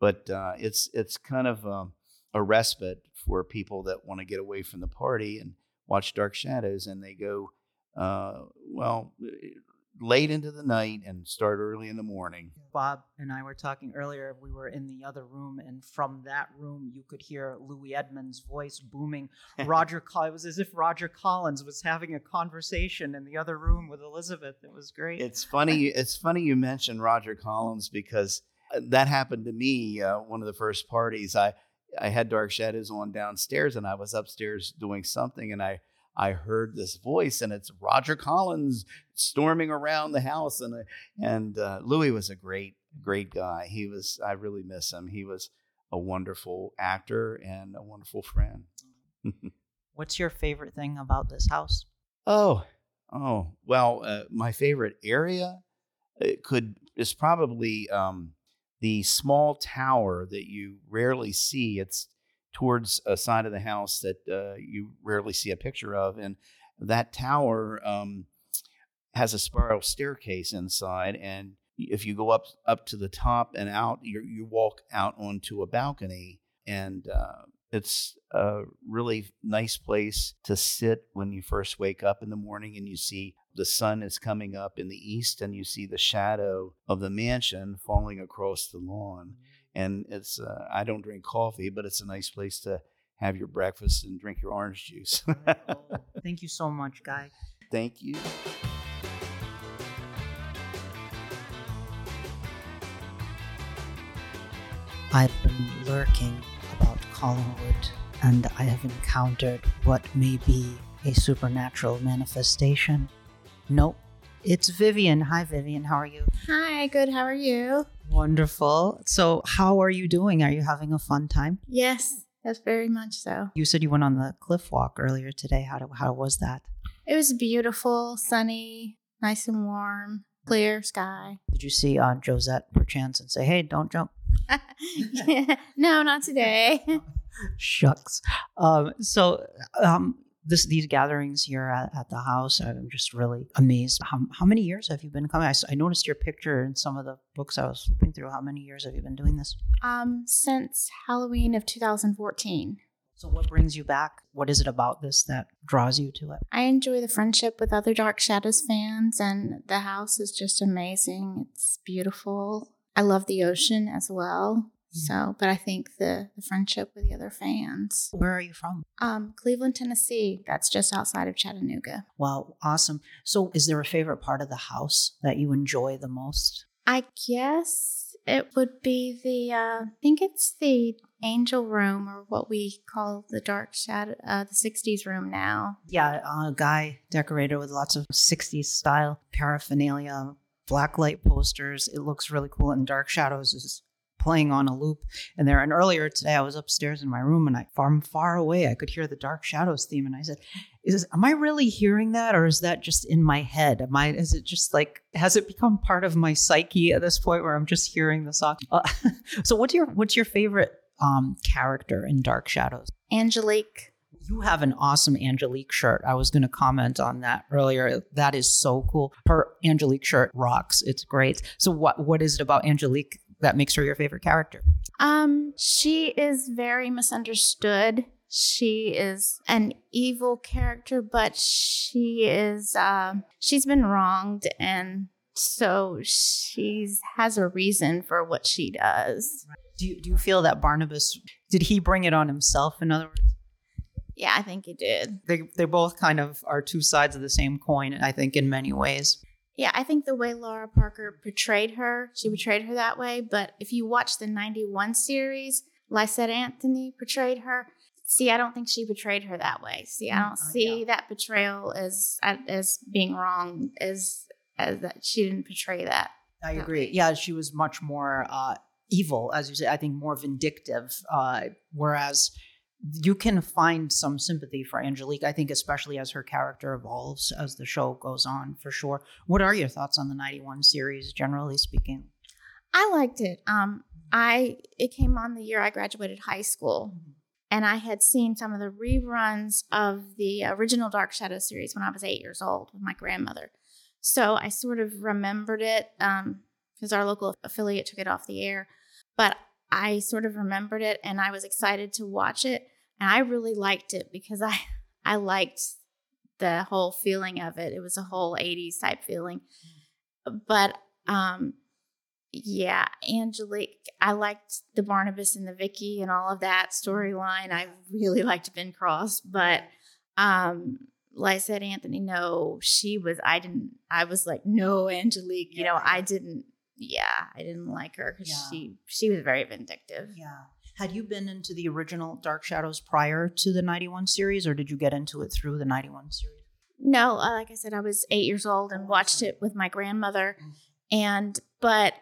But uh, it's it's kind of um, a respite for people that want to get away from the party and watch Dark Shadows, and they go uh, well late into the night and start early in the morning. Bob and I were talking earlier. We were in the other room, and from that room, you could hear Louis Edmonds' voice booming. *laughs* Roger, it was as if Roger Collins was having a conversation in the other room with Elizabeth. It was great. It's funny. *laughs* It's funny you mentioned Roger Collins because that happened to me. Uh, one of the first parties, I I had Dark Shadows on downstairs, and I was upstairs doing something, and I I heard this voice, and it's Roger Collins storming around the house, and and uh, Louis was a great great guy. He was I really miss him. He was a wonderful actor and a wonderful friend. *laughs* What's your favorite thing about this house? Oh, oh, well, uh, my favorite area it could is probably um, the small tower that you rarely see. It's towards a side of the house that uh, you rarely see a picture of, and that tower um, has a spiral staircase inside, and if you go up up to the top and out, you you walk out onto a balcony, and uh, it's a really nice place to sit when you first wake up in the morning and you see the sun is coming up in the east and you see the shadow of the mansion falling across the lawn. And it's, uh, I don't drink coffee, but it's a nice place to have your breakfast and drink your orange juice. *laughs* Thank you so much, Guy. Thank you. I've been lurking about Collinwood, and I have encountered what may be a supernatural manifestation. Nope, it's Vivian. Hi, Vivian. How are you? Hi, good. How are you? Wonderful. So, how are you doing? Are you having a fun time? Yes, yes, very much so. You said you went on the cliff walk earlier today. How, do, how was that? It was beautiful, sunny, nice and warm, clear sky. Did you see uh, Josette perchance and say, hey, don't jump? *laughs* no, not today. *laughs* Shucks. Um, so, um, this these gatherings here at, at, the house, I'm just really amazed. How, how many years have you been coming? I, I, noticed your picture in some of the books I was flipping through. How many years have you been doing this? Um, since Halloween of 2014. So, what brings you back? What is it about this that draws you to it? I enjoy the friendship with other Dark Shadows fans, and the house is just amazing. It's beautiful. I love the ocean as well. So, but I think the the friendship with the other fans. Where are you from? Um, Cleveland, Tennessee. That's just outside of Chattanooga. Wow, awesome. So, is there a favorite part of the house that you enjoy the most? I guess it would be the. Uh, I think it's the angel room, or what we call the dark shadow, uh, the '60s room now. Yeah, a guy decorated with lots of '60s style paraphernalia, black light posters. It looks really cool, and Dark Shadows is playing on a loop and there. And earlier today, I was upstairs in my room and I, from far away, I could hear the Dark Shadows theme. And I said, is, am I really hearing that or is that just in my head? Am I, is it just like, has it become part of my psyche at this point where I'm just hearing the song? Uh, *laughs* so what's your, what's your favorite um, character in Dark Shadows? Angelique. You have an awesome Angelique shirt. I was going to comment on that earlier. That is so cool. Her Angelique shirt rocks. It's great. So what what is it about Angelique that makes her your favorite character? Um, she is very misunderstood. She is an evil character, but she is uh, she's been wronged, and so she's has a reason for what she does. Do you, do you feel that Barnabas did he bring it on himself? In other words, yeah, I think he did. They they both kind of are two sides of the same coin. I think in many ways. Yeah, I think the way Lara Parker portrayed her, she portrayed her that way. But if you watch the 91 series, Lysette Anthony portrayed her. See, I don't think she portrayed her that way. See, I don't uh, see yeah. that portrayal as as being wrong as as that she didn't portray that. I agree. Yeah, she was much more uh, evil, as you say. I think more vindictive. Uh, whereas you can find some sympathy for Angelique, I think, especially as her character evolves as the show goes on, for sure. What are your thoughts on the 91 series, generally speaking? I liked it. Um, I it came on the year I graduated high school, and I had seen some of the reruns of the original Dark Shadow series when I was eight years old with my grandmother. So I sort of remembered it because um, our local affiliate took it off the air, but I sort of remembered it and I was excited to watch it. And I really liked it because I *laughs* I liked the whole feeling of it. It was a whole 80s type feeling. But um yeah, Angelique, I liked the Barnabas and the Vicky and all of that storyline. I really liked Ben Cross, but um like I said, Anthony, no, she was I didn't I was like, no, Angelique, you know, I didn't yeah, I didn't like her because Yeah. she she was very vindictive. Yeah. Had you been into the original Dark Shadows prior to the 91 series, or did you get into it through the 91 series? No, uh, like I said, I was eight years old and watched it with my grandmother, and but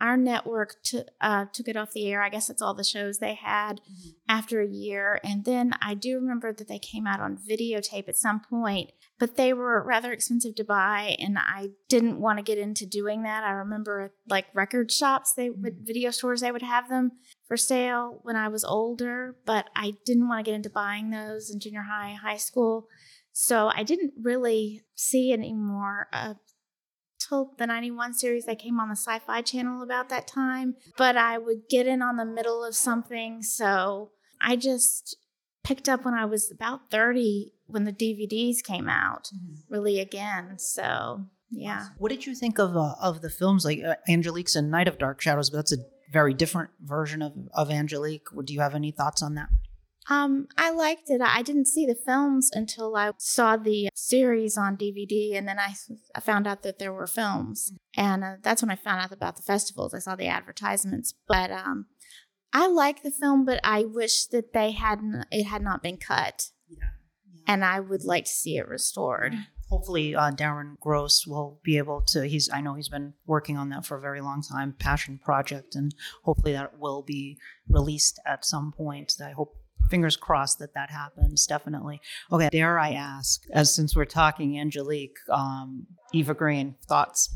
our network uh, took it off the air. I guess it's all the shows they had after a year, and then I do remember that they came out on videotape at some point, but they were rather expensive to buy, and I didn't want to get into doing that. I remember like record shops, they would video stores, they would have them for sale when I was older, but I didn't want to get into buying those in junior high, high school. So I didn't really see any more uh, till the 91 series that came on the Sci Fi channel about that time. But I would get in on the middle of something. So I just picked up when I was about 30 when the DVDs came out, really again. So yeah. What did you think of uh, of the films like uh, Angelique's and Night of Dark Shadows? But that's a very different version of, of Angelique. Do you have any thoughts on that? Um, I liked it. I didn't see the films until I saw the series on DVD, and then I, I found out that there were films, and uh, that's when I found out about the festivals. I saw the advertisements, but um, I like the film, but I wish that they hadn't. It had not been cut, and I would like to see it restored. Hopefully, uh, Darren Gross will be able to. He's I know he's been working on that for a very long time, passion project, and hopefully that will be released at some point. I hope. Fingers crossed that that happens. Definitely. Okay. Dare I ask, as since we're talking Angelique, um, Eva Green, thoughts?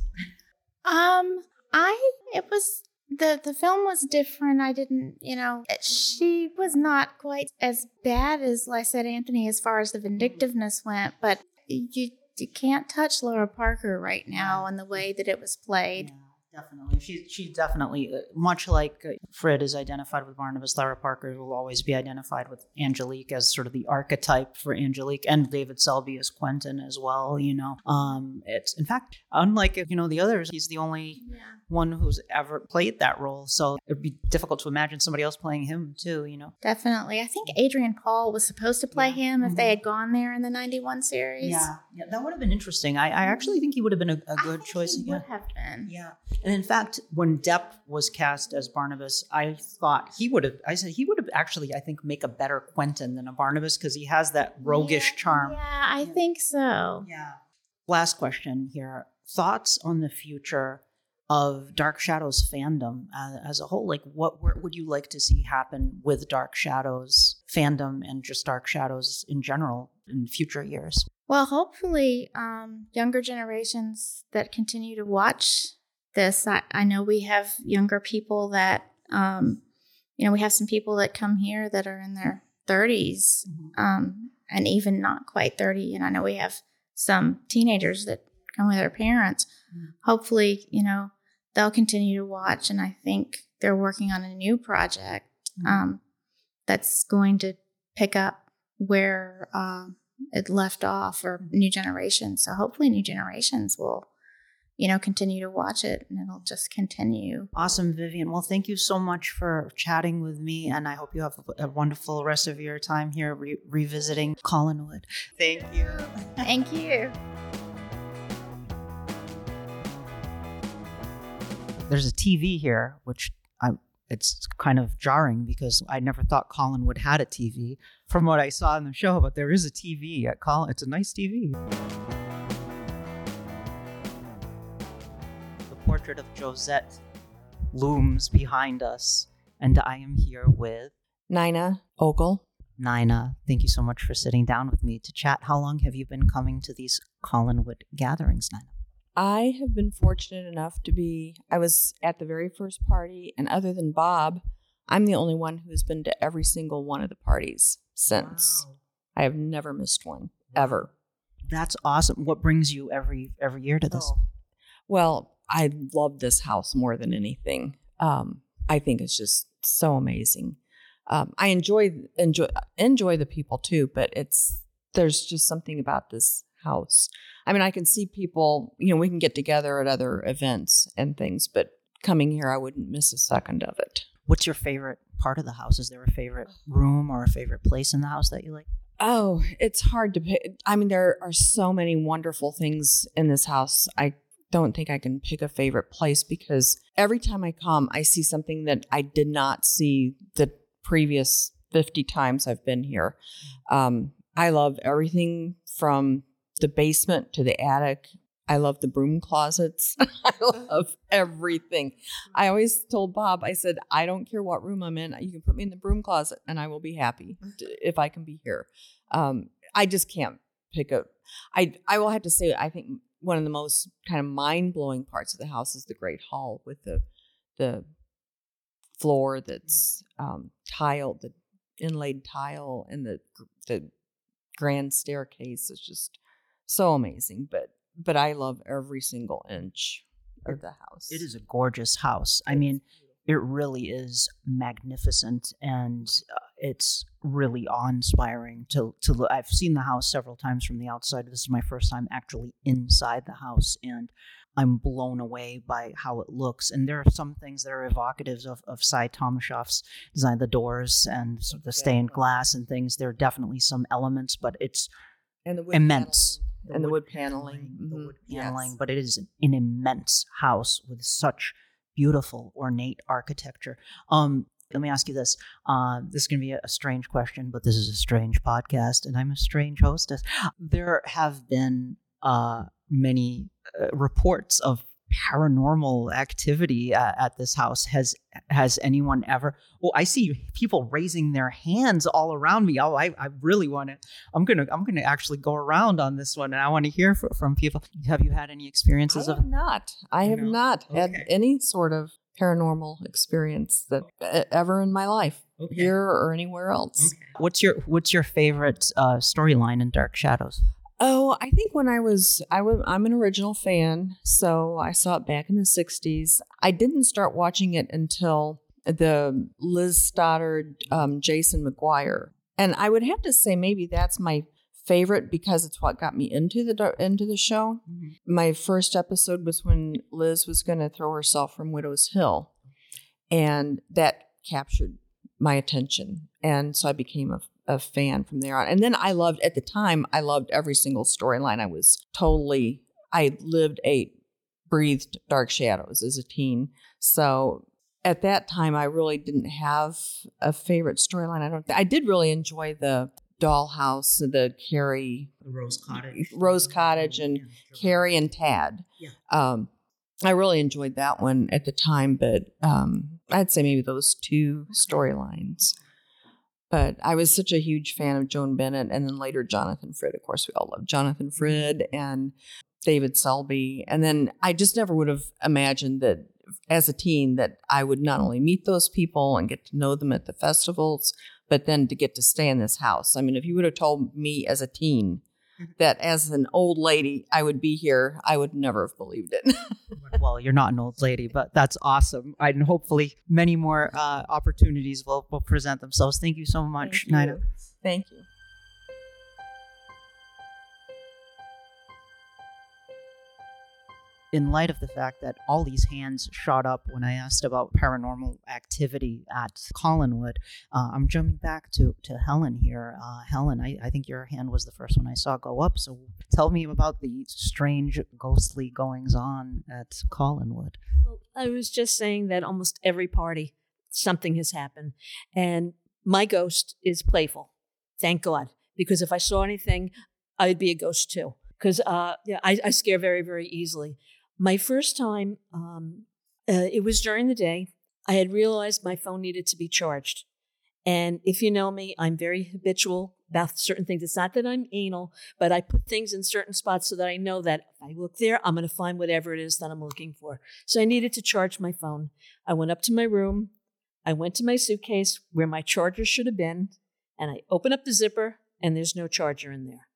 Um, I it was the the film was different. I didn't, you know, she was not quite as bad as Lysette Anthony as far as the vindictiveness went, but you you can't touch Lara Parker right now in the way that it was played. Definitely. She, she definitely, uh, much like uh, Frid is identified with Barnabas, Lara Parker will always be identified with Angelique as sort of the archetype for Angelique and David Selby as Quentin as well, you know. Um, it's, in fact, unlike, you know, the others, he's the only one who's ever played that role. So it'd be difficult to imagine somebody else playing him too, you know. Definitely. I think Adrian Paul was supposed to play him if they had gone there in the 91 series. Mm-hmm. Yeah, yeah, that would have been interesting. I, I actually think he would have been a, a good choice. He yeah. would have been. Yeah. And in fact, when Depp was cast as Barnabas, I thought he would have, I said he would have actually, I think, make a better Quentin than a Barnabas because he has that roguish charm. Yeah, I think so. Yeah. Last question here. Thoughts on the future of Dark Shadows fandom as, as a whole? Like, what, what would you like to see happen with Dark Shadows fandom and just Dark Shadows in general in future years? Well, hopefully, um, younger generations that continue to watch this. I, I know we have younger people that, um, you know, we have some people that come here that are in their 30s um, and even not quite 30. And I know we have some teenagers that come with their parents. Hopefully, you know, they'll continue to watch. And I think they're working on a new project um, that's going to pick up where um, it left off or new generations. So hopefully, new generations will, you know, continue to watch it and it'll just continue. Awesome, Vivian. Well, thank you so much for chatting with me, and I hope you have a wonderful rest of your time here re- revisiting Collinwood. Thank you. Thank you. There's a TV here, which I it's kind of jarring because I never thought Collinwood had a TV from what I saw in the show, but there is a TV at Collin. It's a nice TV. The portrait of Josette looms behind us, and I am here with Nina Ogle. Nina. Thank you so much for sitting down with me to chat. How long have you been coming to these Collinwood gatherings, Nina? I have been fortunate enough to be, I was at the very first party, and other than Bob, I'm the only one who's been to every single one of the parties since. I have never missed one, ever. That's awesome. What brings you every every year to this? Well, I love this house more than anything. Um, I think it's just so amazing. Um, I enjoy enjoy enjoy the people too, but it's there's just something about this house. I mean, I can see people. You know, we can get together at other events and things, but coming here, I wouldn't miss a second of it. What's your favorite part of the house? Is there a favorite room or a favorite place in the house that you like? Oh, it's hard to pick. I mean, there are so many wonderful things in this house. I don't think I can pick a favorite place because every time I come, I see something that I did not see the previous 50 times I've been here. Um, I love everything from the basement to the attic. I love the broom closets. *laughs* I love everything. I always told Bob, I said, I don't care what room I'm in. You can put me in the broom closet and I will be happy if I can be here. Um, I just can't pick up. I, I will have to say, I think one of the most kind of mind blowing parts of the house is the Great Hall with the the floor that's um, tiled, the inlaid tile, and the the grand staircase is just so amazing. But but I love every single inch of the house. It is a gorgeous house. I mean, it really is magnificent and uh, it's really awe-inspiring to to look. I've seen the house several times from the outside. This is my first time actually inside the house and I'm blown away by how it looks. And there are some things that are evocative of, of Sy Tomashoff's design, the doors and sort of the stained glass and things. There are definitely some elements, but it's and the wood and the wood paneling. the Mhm. wood paneling, Yes. but it is an, immense house with such beautiful ornate architecture. Um, let me ask you this. Uh, this is going to be a, a strange question, but this is a strange podcast, and I'm a strange hostess. There have been uh, many uh, reports of paranormal activity uh, at this house. Has has anyone ever? Well, I see people raising their hands all around me. Oh, I, I really want to. I'm gonna I'm gonna actually go around on this one, and I want to hear fr- from people. Have you had any experiences I of? not. I have No? not had any sort of paranormal experience that e- ever in my life, Okay. here or anywhere else. What's your What's your favorite uh, storyline in Dark Shadows? Oh, I think when I was I was I'm an original fan, so I saw it back in the 60s. I didn't start watching it until the Liz Stoddard um, Jason McGuire. And I would have to say maybe that's my favorite because it's what got me into the into the show. My first episode was when Liz was going to throw herself from Widow's Hill, and that captured my attention, and so I became a, a fan from there on. And then I loved at the time I loved every single storyline. I was totally I lived, ate, breathed Dark Shadows as a teen, so. At that time, I really didn't have a favorite storyline. I don't. I did really enjoy the Dollhouse, the Carrie Rose Cottage. Rose Cottage and Carrie and Tad. Yeah. Um, I really enjoyed that one at the time, but um, I'd say maybe those two storylines. But I was such a huge fan of Joan Bennett and then later Jonathan Frid. Of course, we all love Jonathan mm-hmm. Frid and David Selby. And then I just never would have imagined that as a teen that I would not only meet those people and get to know them at the festivals, but then to get to stay in this house. I mean, if you would have told me as a teen that as an old lady I would be here, I would never have believed it. well, you're not an old lady, but that's awesome. And hopefully, many more uh, opportunities will, will present themselves. Thank you so much, Thank Nina. Thank you. In light of the fact that all these hands shot up when I asked about paranormal activity at Collinwood, uh, I'm jumping back to, to Helen here. Uh, Helen, I, I think your hand was the first one I saw go up. So tell me about the strange, ghostly goings on at Collinwood. Well, I was just saying that almost every party, something has happened. And my ghost is playful. Thank God. Because if I saw anything, I'd be a ghost too. Because uh, yeah, I, I scare very, very easily. My first time, um, uh, it was during the day. I had realized my phone needed to be charged. And if you know me, I'm very habitual about certain things. It's not that I'm anal, but I put things in certain spots so that I know that if I look there, I'm going to find whatever it is that I'm looking for. So I needed to charge my phone. I went up to my room. I went to my suitcase where my charger should have been, and I open up the zipper, and there's no charger in there.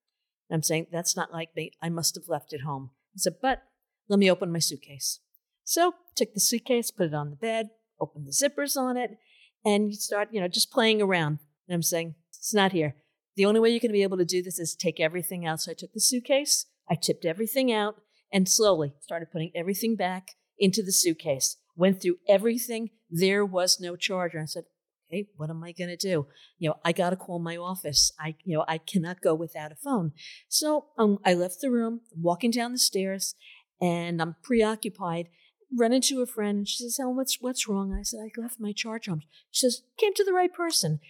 And I'm saying, that's not like me. I must have left it home. I said, but let me open my suitcase. So took the suitcase, put it on the bed, opened the zippers on it, and you start, you know, just playing around. And I'm saying, it's not here. The only way you're going to be able to do this is take everything out. So I took the suitcase, I tipped everything out, and slowly started putting everything back into the suitcase. Went through everything. There was no charger. I said, okay, what am I going to do? You know, I got to call my office. I, you know, I cannot go without a phone. So um, I left the room, walking down the stairs, and I'm preoccupied. Run into a friend, and she says, "Helen, what's what's wrong?" I said, "I left my charger home." She says, "Came to the right person."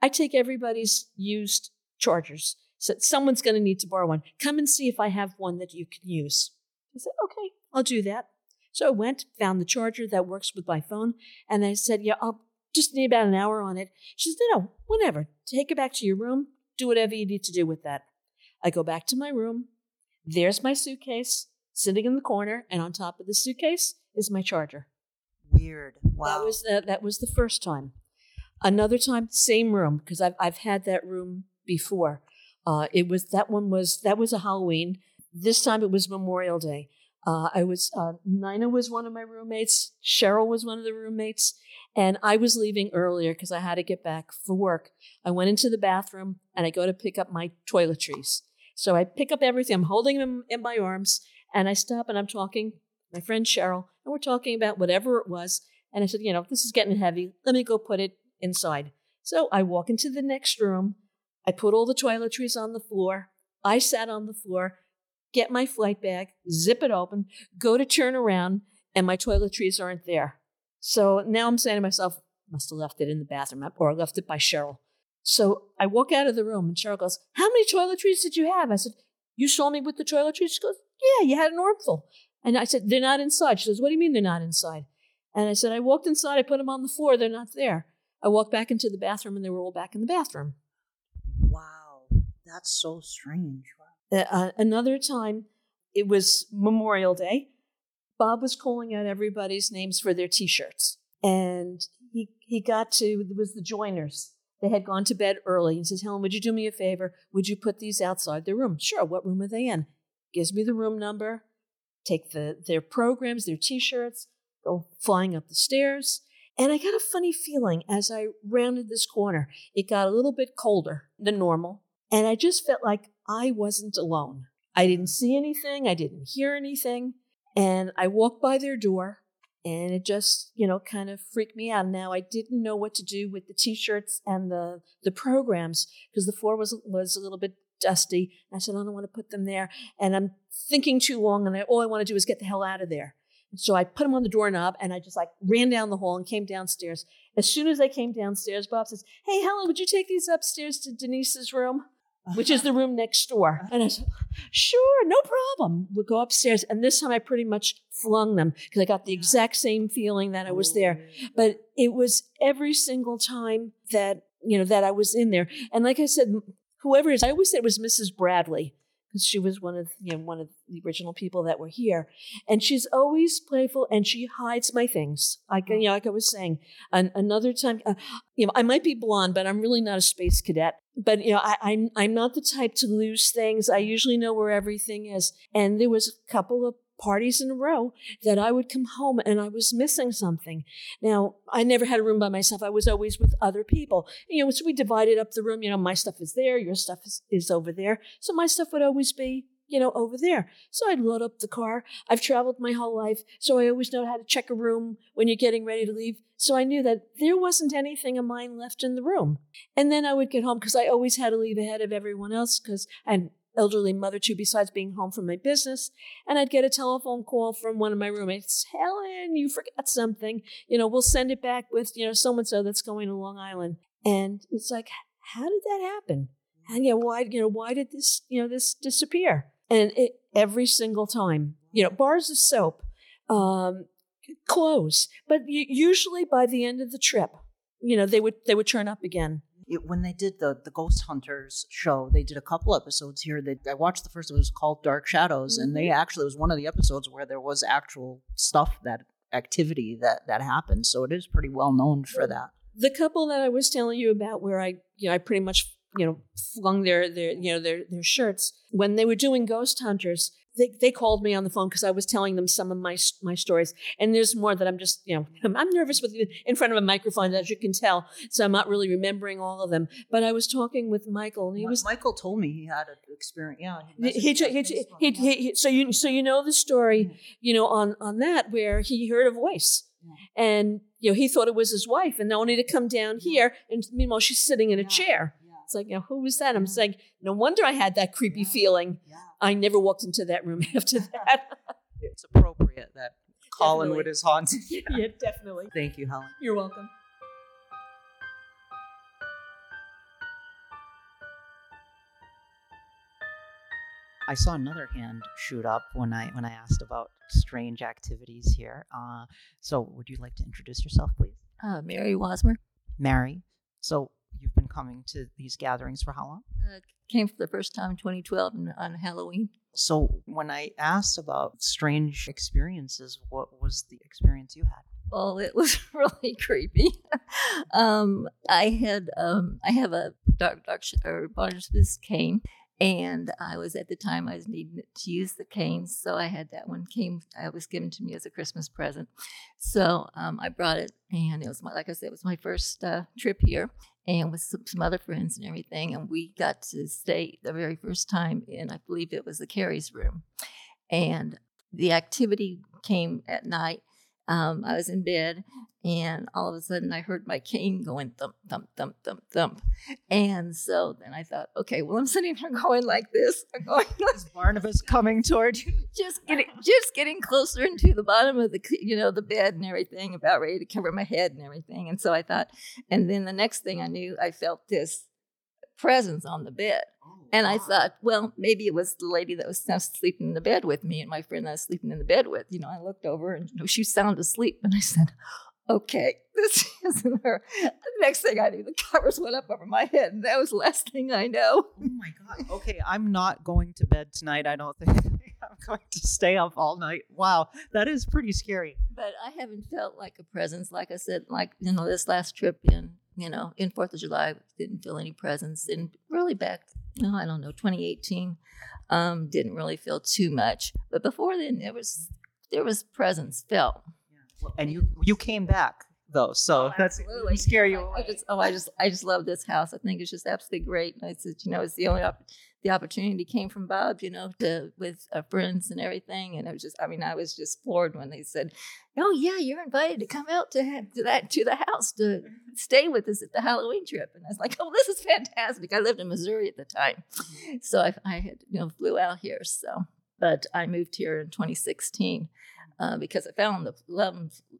I take everybody's used chargers. So someone's going to need to borrow one. Come and see if I have one that you can use. I said, "Okay, I'll do that." So I went, found the charger that works with my phone, and I said, "Yeah, I'll just need about an hour on it." She said, "No, no, whenever. Take it back to your room. Do whatever you need to do with that." I go back to my room. There's my suitcase sitting in the corner, and on top of the suitcase is my charger. Weird. Wow. That was the, that was the first time. Another time, same room because I've I've had that room before. Uh, it was that one was that was a Halloween. This time it was Memorial Day. Uh, I was uh, Nina was one of my roommates. Cheryl was one of the roommates, and I was leaving earlier because I had to get back for work. I went into the bathroom and I go to pick up my toiletries. So I pick up everything. I'm holding them in my arms, and I stop and I'm talking my friend Cheryl, and we're talking about whatever it was. And I said, you know, this is getting heavy. Let me go put it inside. So I walk into the next room. I put all the toiletries on the floor. I sat on the floor, get my flight bag, zip it open, go to turn around, and my toiletries aren't there. So now I'm saying to myself, must have left it in the bathroom or left it by Cheryl. So I walk out of the room and Cheryl goes, How many toiletries did you have? I said, You saw me with the toiletries? She goes, Yeah, you had an armful. And I said, They're not inside. She says, What do you mean they're not inside? And I said, I walked inside, I put them on the floor, they're not there. I walked back into the bathroom and they were all back in the bathroom. Wow. That's so strange. Uh, uh, another time, it was Memorial Day. Bob was calling out everybody's names for their t shirts. And he, he got to, it was the joiners. They had gone to bed early. He says, Helen, would you do me a favor? Would you put these outside their room? Sure. What room are they in? Gives me the room number, take the, their programs, their t shirts, go flying up the stairs. And I got a funny feeling as I rounded this corner. It got a little bit colder than normal. And I just felt like I wasn't alone. I didn't see anything, I didn't hear anything. And I walked by their door and it just, you know, kind of freaked me out. Now I didn't know what to do with the t-shirts and the the programs because the floor was was a little bit dusty. And I said, I don't want to put them there. And I'm thinking too long, and I, all I want to do is get the hell out of there. And So I put them on the doorknob and I just like ran down the hall and came downstairs. As soon as I came downstairs, Bob says, Hey, Helen, would you take these upstairs to Denise's room? Which is the room next door. *laughs* And I said, Sure, no problem. We'll go upstairs. And this time I pretty much flung them because I got the exact same feeling that I was there. Oh. But it was every single time that, you know, that I was in there. And like I said, whoever it is, I always said it was Mrs. Bradley because she was one of you know one of the original people that were here, and she's always playful and she hides my things. Like you know, like I was saying, an, another time, uh, you know, I might be blonde, but I'm really not a space cadet. But you know, I, I'm I'm not the type to lose things. I usually know where everything is, and there was a couple of parties in a row that I would come home and I was missing something. Now, I never had a room by myself. I was always with other people. You know, so we divided up the room. You know, my stuff is there, your stuff is, is over there. So my stuff would always be, you know, over there. So I'd load up the car. I've traveled my whole life, so I always know how to check a room when you're getting ready to leave. So I knew that there wasn't anything of mine left in the room. And then I would get home because I always had to leave ahead of everyone else because and elderly mother too, besides being home from my business. And I'd get a telephone call from one of my roommates Helen, you forgot something. You know, we'll send it back with, you know, so and so that's going to Long Island. And it's like, how did that happen? And know, why, you know, why did this, you know, this disappear? And it, every single time, you know, bars of soap, um, close, but usually by the end of the trip, you know, they would they would turn up again it, when they did the the Ghost Hunters show, they did a couple episodes here. That I watched the first. It was called Dark Shadows, mm-hmm. and they mm-hmm. actually it was one of the episodes where there was actual stuff that activity that that happened. So it is pretty well known for that. The couple that I was telling you about, where I you know I pretty much you know flung their their you know their their shirts when they were doing Ghost Hunters they, they called me on the phone because I was telling them some of my my stories. And there's more that I'm just, you know, *laughs* I'm nervous with in front of a microphone, as you can tell. So I'm not really remembering all of them. But I was talking with Michael, and he was. Michael told me he had an experience. Yeah. He, he, he, he, he, so you so you know the story, mm-hmm. you know, on on that where he heard a voice. And you know he thought it was his wife, and now only to come down here, and meanwhile she's sitting in a chair. It's like, you know, who was that? I'm saying, no wonder I had that creepy feeling. I never walked into that room *laughs* after *laughs* that. It's appropriate that Collinwood is haunted. *laughs* yeah, definitely. Thank you, Helen. You're welcome. I saw another hand shoot up when I when I asked about strange activities here. Uh, so, would you like to introduce yourself, please? Uh, Mary Wasmer. Mary. So, you've been coming to these gatherings for how long? Uh, came for the first time in 2012 on- Halloween. So, when I asked about strange experiences, what was the experience you had? Well, it was *laughs* really creepy. *laughs* um, I had um, I have a dark dark sh- or Barnabas cane, and I was at the time I was needing to use the cane, so I had that one came. I was given to me as a Christmas present, so um, I brought it, and it was my like I said, it was my first uh, trip here, and with some, some other friends and everything, and we got to stay the very first time in I believe it was the Carey's room, and the activity came at night um, I was in bed, and all of a sudden I heard my cane going thump, thump, thump, thump, thump. And so then I thought, okay, well, I'm sitting here going like this. I'm going *laughs* Is Barnabas coming toward you? *laughs* just getting just getting closer into the bottom of the you know the bed and everything, about ready to cover my head and everything. And so I thought, and then the next thing I knew, I felt this presence on the bed. Oh, and I thought, well, maybe it was the lady that was sleeping in the bed with me and my friend that I was sleeping in the bed with. You know, I looked over and you know, she was sound asleep. And I said, okay, *laughs* this isn't her. The next thing I knew, the covers went up over my head. And that was the last thing I know. Oh my god. Okay, I'm not going to bed tonight. I don't think *laughs* I'm going to stay up all night. Wow, that is pretty scary. But I haven't felt like a presence. Like I said, like, you know, this last trip in, you know, in 4th of July, didn't feel any presence. And really back, no, I don't know, 2018, um, didn't really feel too much. But before then, there was, there was presence felt. And you you came back though, so that's Absolutely. scare you I. I just, oh, I just, I just love this house. I think it's just absolutely great. And I said, you know, it's the only, op- the opportunity came from Bob, you know, to with uh, friends and everything. And it was just, I mean, I was just floored when they said, "Oh yeah, you're invited to come out to to that to the house to stay with us at the Halloween trip." And I was like, "Oh, this is fantastic!" I lived in Missouri at the time, so I, I had you know flew out here. So, but I moved here in 2016 uh, because I found the love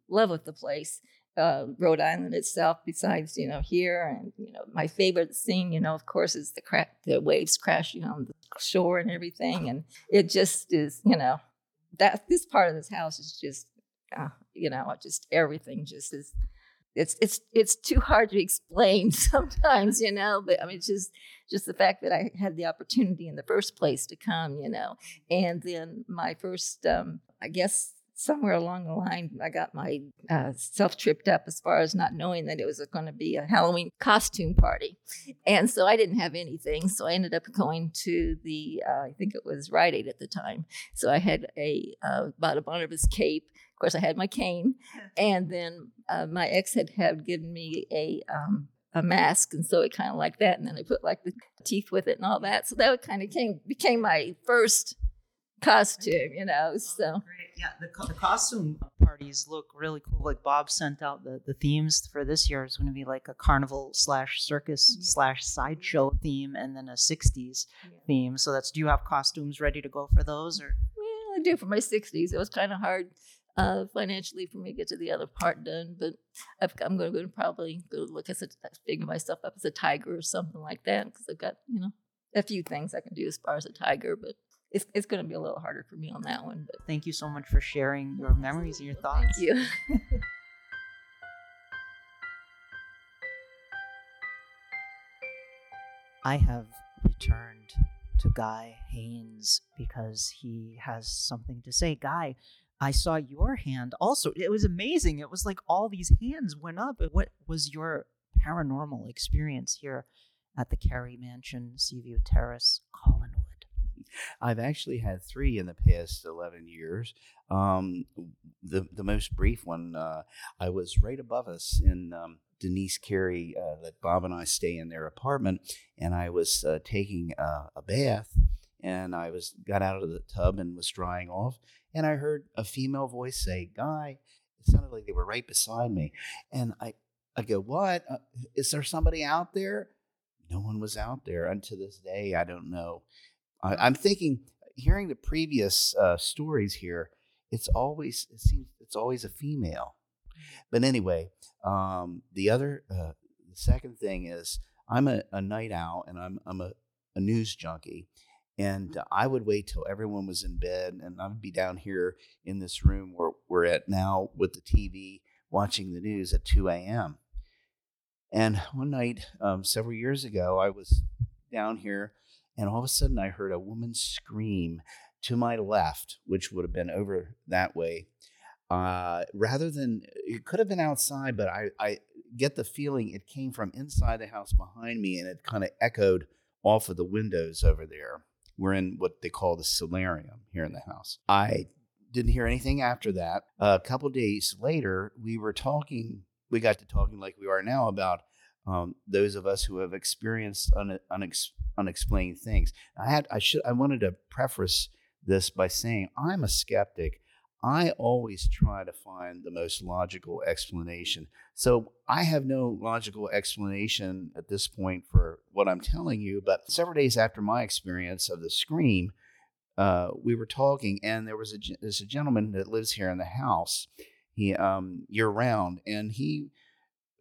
love with the place uh, Rhode Island itself, besides you know here, and you know my favorite scene, you know, of course, is the cra- the waves crashing on the shore and everything, and it just is, you know, that this part of this house is just, uh, you know, just everything just is. It's it's it's too hard to explain *laughs* sometimes, you know. But I mean, just just the fact that I had the opportunity in the first place to come, you know, and then my first, um, I guess somewhere along the line, I got my uh, self tripped up as far as not knowing that it was going to be a Halloween costume party. And so I didn't have anything. So I ended up going to the, uh, I think it was Rite Aid at the time. So I had a, uh, bought a Barnabas cape. Of course, I had my cane. *laughs* And then uh, my ex had, had given me a, um, a mask, and so it kind of like that, and then I put like the teeth with it and all that. So that kind of came became my first costume, you know. So Great. Yeah, the, co- the costume parties look really cool. Like Bob sent out the, the themes for this year is going to be like a carnival slash circus slash sideshow theme, and then a '60s theme. So that's. Do you have costumes ready to go for those, or yeah, I do for my sixties. It was kind of hard uh, financially for me to get to the other part done, but I've, I'm going to probably go look as a figure myself up as a tiger or something like that because I've got you know a few things I can do as far as a tiger, but. It's, it's going to be a little harder for me on that one, but thank you so much for sharing your memories and your thoughts. thank you. *laughs* I have returned to Guy Haines because he has something to say. Guy, I saw your hand also. It was amazing. It was like all these hands went up. What was your paranormal experience here at the Carey Mansion, Seaview Terrace? I've actually had three in the past 11 years. Um, the, the most brief one, uh, I was right above us in um, Denise Carey, uh, that Bob and I stay in their apartment, and I was uh, taking uh, a bath, and I was got out of the tub and was drying off, and I heard a female voice say, "Guy." It sounded like they were right beside me, and I, I go, "What? Uh, is there somebody out there?" No one was out there, and to this day, I don't know. I, I'm thinking, hearing the previous uh, stories here, it's always it seems it's always a female. But anyway, um, the other, uh, the second thing is I'm a, a night owl and I'm I'm a, a news junkie, and I would wait till everyone was in bed, and I would be down here in this room where we're at now with the TV watching the news at 2 a.m. And one night, um, several years ago, I was down here, and all of a sudden, I heard a woman scream to my left, which would have been over that way. Uh, rather than it could have been outside, but I, I get the feeling it came from inside the house behind me, and it kind of echoed off of the windows over there. We're in what they call the solarium here in the house. I didn't hear anything after that. a couple days later, we were talking. We got to talking like we are now about um, those of us who have experienced un, unex, unexplained things. I had. I should. I wanted to preface this by saying I'm a skeptic. I always try to find the most logical explanation. So I have no logical explanation at this point for what I'm telling you. But several days after my experience of the scream, uh, we were talking, and there was a there's a gentleman that lives here in the house, he um, year round, and he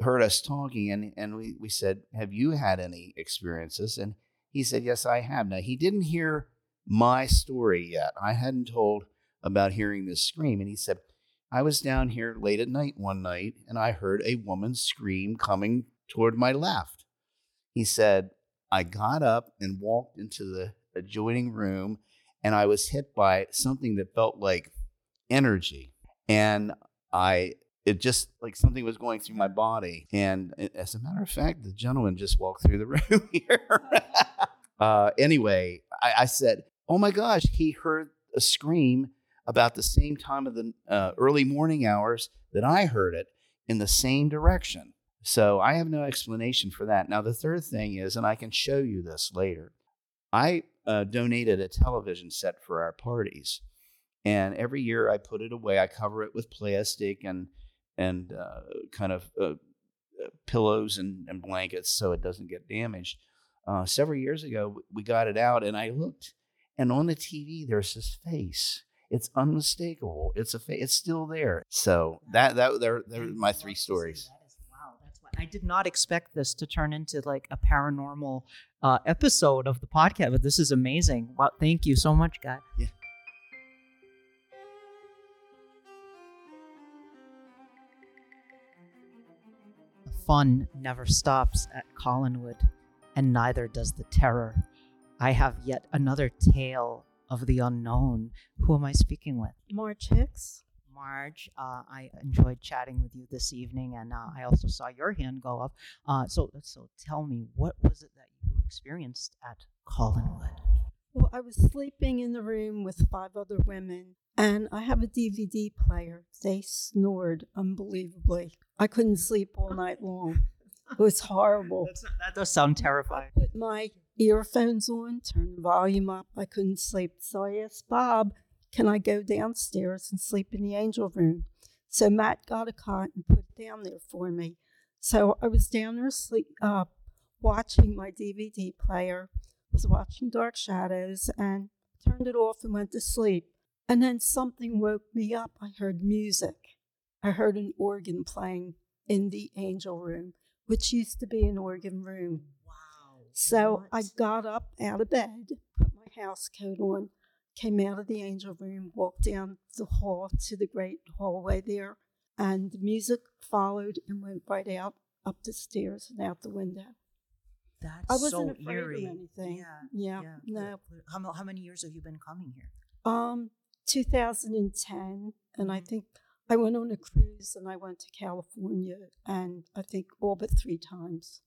heard us talking, and and we we said, "Have you had any experiences?" And he said, "Yes, I have." Now he didn't hear my story yet. I hadn't told about hearing this scream. And he said, I was down here late at night one night and I heard a woman scream coming toward my left. He said, I got up and walked into the adjoining room and I was hit by something that felt like energy. And I, it just like something was going through my body. And as a matter of fact, the gentleman just walked through the *laughs* room here. *laughs* uh, anyway, I, I said, Oh my gosh, he heard a scream about the same time of the uh, early morning hours that I heard it in the same direction. So I have no explanation for that. Now, the third thing is, and I can show you this later, I uh, donated a television set for our parties. And every year I put it away. I cover it with plastic and and uh, kind of uh, uh, pillows and, and, blankets so it doesn't get damaged. Uh, several years ago, we got it out, and I looked, and on the TV there's this face. It's unmistakable. It's a fa- it's still there. So that that they're, they're my three stories. Wow, that's why I did not expect this to turn into like a paranormal uh, episode of the podcast, but this is amazing. Wow, thank you so much, guy. Yeah. Fun never stops at Collinwood, and neither does the terror. I have yet another tale of the unknown. Who am I speaking with? Marge Hicks. Marge, uh, I enjoyed chatting with you this evening, and uh, I also saw your hand go up. Uh, so, so tell me, what was it that you experienced at Collinwood? Well, I was sleeping in the room with five other women, and I have a DVD player. They snored unbelievably. I couldn't sleep all night long. It was horrible. Not, that does sound terrifying. I put my earphones on, turn the volume up. I couldn't sleep. So I asked Bob, can I go downstairs and sleep in the angel room? So Matt got a cot and put it down there for me. So I was down there sleep, uh, watching my DVD player, was watching Dark Shadows, and turned it off and went to sleep. And then something woke me up. I heard music. I heard an organ playing in the angel room, which used to be an organ room. Wow. So I got up out of bed, put my house coat on, came out of the angel room, walked down the hall to the great hallway there, and the music followed and went right out up the stairs and out the window. That's I wasn't so afraid eerie. of anything. Yeah, Yeah, no. How, how many years have you been coming here? Um, 2010, and Mm-hmm. I think I went on a cruise and I went to California, and I think all but three times.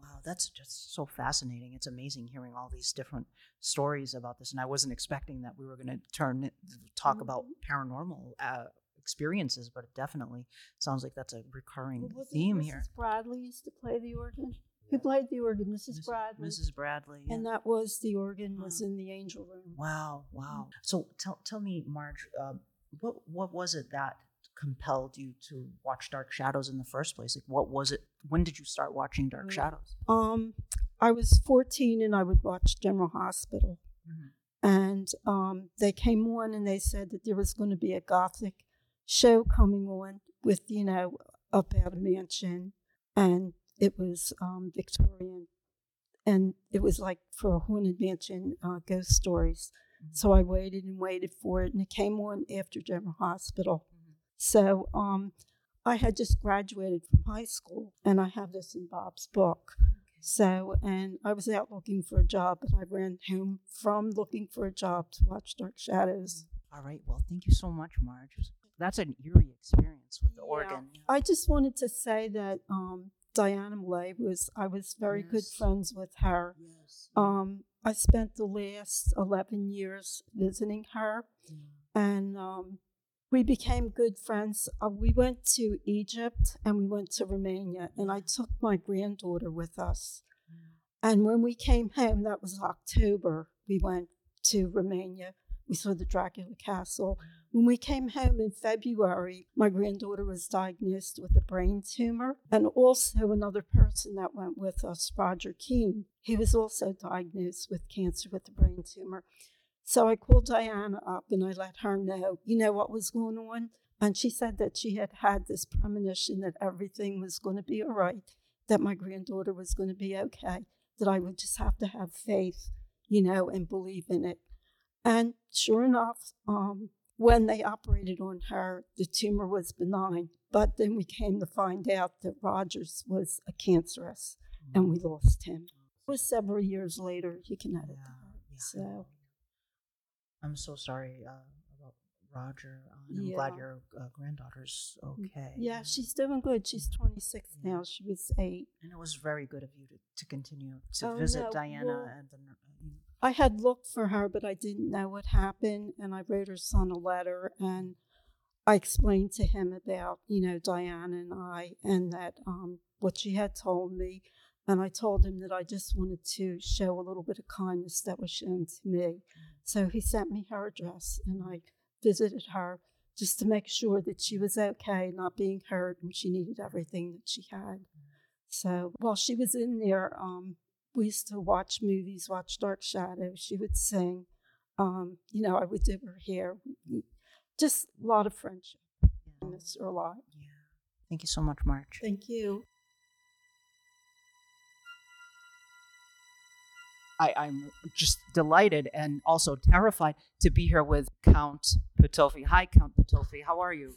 Wow, that's just so fascinating. It's amazing hearing all these different stories about this, and I wasn't expecting that we were going to turn talk about paranormal uh, experiences, but it definitely sounds like that's a recurring Well, theme Mrs. here. Bradley used to play the organ. Who played the organ? Mrs. Bradley. Mrs. Bradley, And that was the organ was in the angel room. Wow, wow. So tell tell me, Marge, um, what what was it that compelled you to watch Dark Shadows in the first place? Like, what was it? When did you start watching Dark Mm. Shadows? Um, I was 14 and I would watch General Hospital. And um, they came on and they said that there was going to be a gothic show coming on with, you know, about a mansion and it was um, Victorian. And it was like for a haunted mansion, uh, ghost stories. So I waited and waited for it, and it came on after General Hospital. So um, I had just graduated from high school, and I have this in Bob's book. So, and I was out looking for a job, but I ran home from looking for a job to watch Dark Shadows. All right. Well, thank you so much, Marge. That's an eerie experience with the organ. I just wanted to say that um, Diana Millay was, I was very good friends with her. Um, I spent the last 11 years visiting her, and um, we became good friends. Uh, we went to Egypt and we went to Romania, and I took my granddaughter with us. And when we came home, that was October, we went to Romania. We saw the Dracula Castle. When we came home in February, my granddaughter was diagnosed with a brain tumor. And also, another person that went with us, Roger Keene, he was also diagnosed with cancer with a brain tumor. So I called Diana up and I let her know, you know, what was going on. And she said that she had had this premonition that everything was going to be all right, that my granddaughter was going to be okay, that I would just have to have faith, you know, and believe in it. And sure enough, um, when they operated on her, the tumor was benign. But then we came to find out that Rogers was a cancerous and we lost him. It was several years later. You can edit that. So, I'm so sorry uh, about Roger. Uh, and I'm glad your uh, granddaughter's okay. yeah, she's doing good. She's 26 now. She was eight. And it was very good of you to, to continue to Oh, visit no, Diana well, and the. I had looked for her, but I didn't know what happened. And I wrote her son a letter and I explained to him about, you know, Diana and I and that um, what she had told me. And I told him that I just wanted to show a little bit of kindness that was shown to me. So he sent me her address and I visited her just to make sure that she was okay, not being hurt, and she needed everything that she had. So while she was in there, um, we used to watch movies, watch Dark Shadows. She would sing. Um, you know, I would do her hair. Just a lot of friendship. I miss her a lot. Thank you so much, Marge. Thank you. I, I'm just delighted and also terrified to be here with Count Petofi. Hi, Count Petofi. How are you?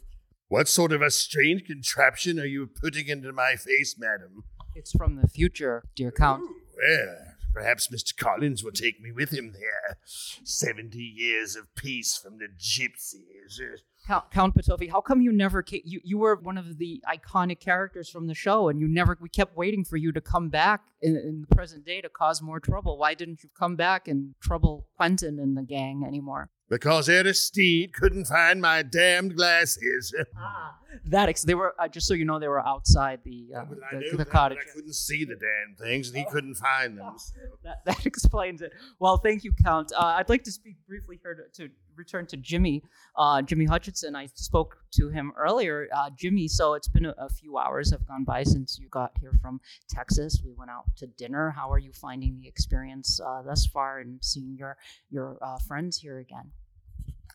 What sort of a strange contraption are you putting into my face, madam? It's from the future, dear Count. Well, perhaps Mr. Collins will take me with him there. Seventy years of peace from the gypsies. Count, Count Petofi, how come you never came? You, you were one of the iconic characters from the show, and you never. We kept waiting for you to come back in, in the present day to cause more trouble. Why didn't you come back and trouble Quentin and the gang anymore? Because Aristide couldn't find my damned glasses. Ah. That ex- they were uh, just so you know they were outside the uh, I the, that, cottage. I couldn't see the damn things, and he couldn't find them. so. *laughs* that, that explains it. Well, thank you, Count. Uh, I'd like to speak briefly here to, to return to Jimmy, uh, Jimmy Hutcheson. I spoke to him earlier. Uh, Jimmy, so it's been a, a few hours have gone by since you got here from Texas. We went out to dinner. How are you finding the experience uh, thus far and seeing your your uh, friends here again?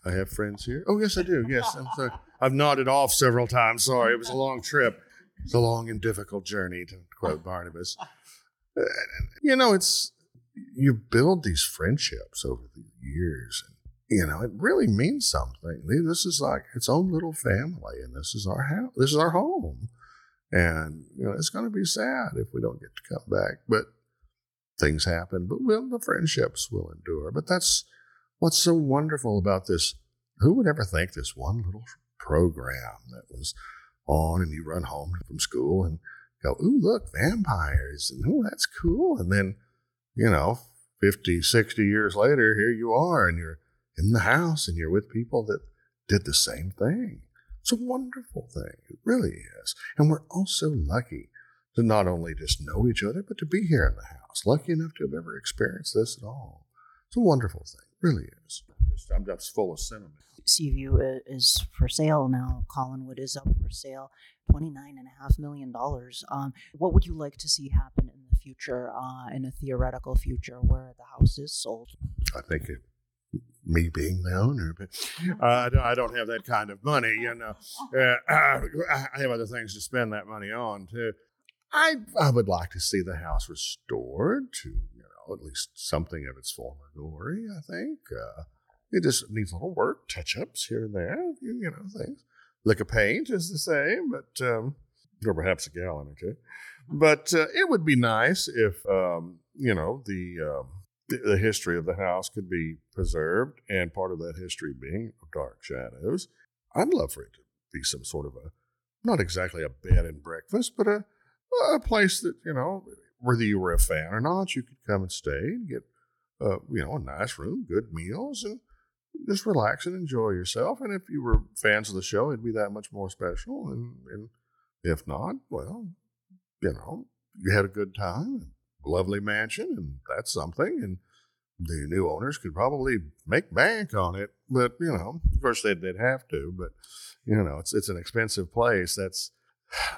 I have friends here. Oh, yes, I do. Yes, I'm sorry. I've nodded off several times. Sorry, it was a long trip. It's a long and difficult journey, to quote *laughs* Barnabas. Uh, You know, it's you build these friendships over the years, and you know it really means something. This is like its own little family, and this is our house. This is our home, and you know it's going to be sad if we don't get to come back. But things happen. But will the friendships will endure. But that's what's so wonderful about this. Who would ever think this one little program that was on, and you run home from school and go, "Ooh, look, vampires!" and "Ooh, that's cool." And then, you know, 50, 60 years later, here you are, and you're in the house, and you're with people that did the same thing. It's a wonderful thing. It really is. And we're also lucky to not only just know each other, but to be here in the house. Lucky enough to have ever experienced this at all. It's a wonderful thing. It really is. Just, I'm just full of sentiment. Seaview i- is for sale now. Collinwood is up for sale. Twenty-nine and a half million dollars. Um, what would you like to see happen in the future, uh, in a theoretical future where the house is sold? I think it, me being the owner, but uh, I don't- I don't have that kind of money, you know. Uh, I have other things to spend that money on too. I I would like to see the house restored to you know at least something of its former glory. I think uh, it just needs a little work, touch ups here and there, you, you know things. Lick of paint is the same, but um, or perhaps a gallon two. But uh, it would be nice if um, you know the, um, the the history of the house could be preserved, and part of that history being Dark Shadows. I'd love for it to be some sort of a not exactly a bed and breakfast, but a a place that you know whether you were a fan or not, you could come and stay and get uh, you know a nice room, good meals, and just relax and enjoy yourself. And if you were fans of the show, it'd be that much more special. And, and if not, well, you know, you had a good time, lovely mansion, and that's something. And the new owners could probably make bank on it, but you know, of course they'd, they'd have to. But you know, it's it's an expensive place. That's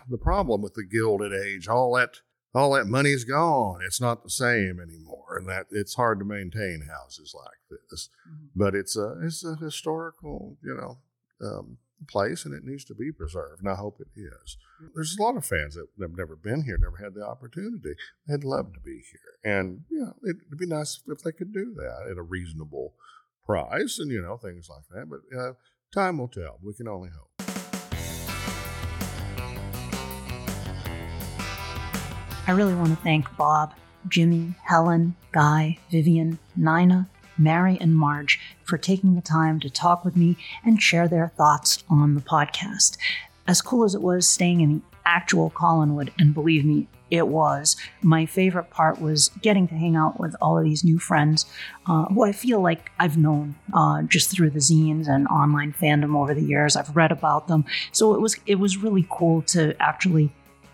the problem with the Gilded Age. All that all that money's gone. It's not the same anymore, and that it's hard to maintain houses like this. But it's a it's a historical, you know, um, place, and it needs to be preserved. And I hope it is. There's a lot of fans that have never been here, never had the opportunity. They'd love to be here, and you know, it'd be nice if they could do that at a reasonable price, and you know, things like that. But uh, time will tell. We can only hope. I really want to thank Bob, Jimmy, Helen, Guy, Vivian, Nina, Mary, and Marge for taking the time to talk with me and share their thoughts on the podcast. As cool as it was staying in the actual Collinwood, and believe me, it was, my favorite part was getting to hang out with all of these new friends uh, who I feel like I've known uh, just through the zines and online fandom over the years. I've read about them, so it was it was really cool to actually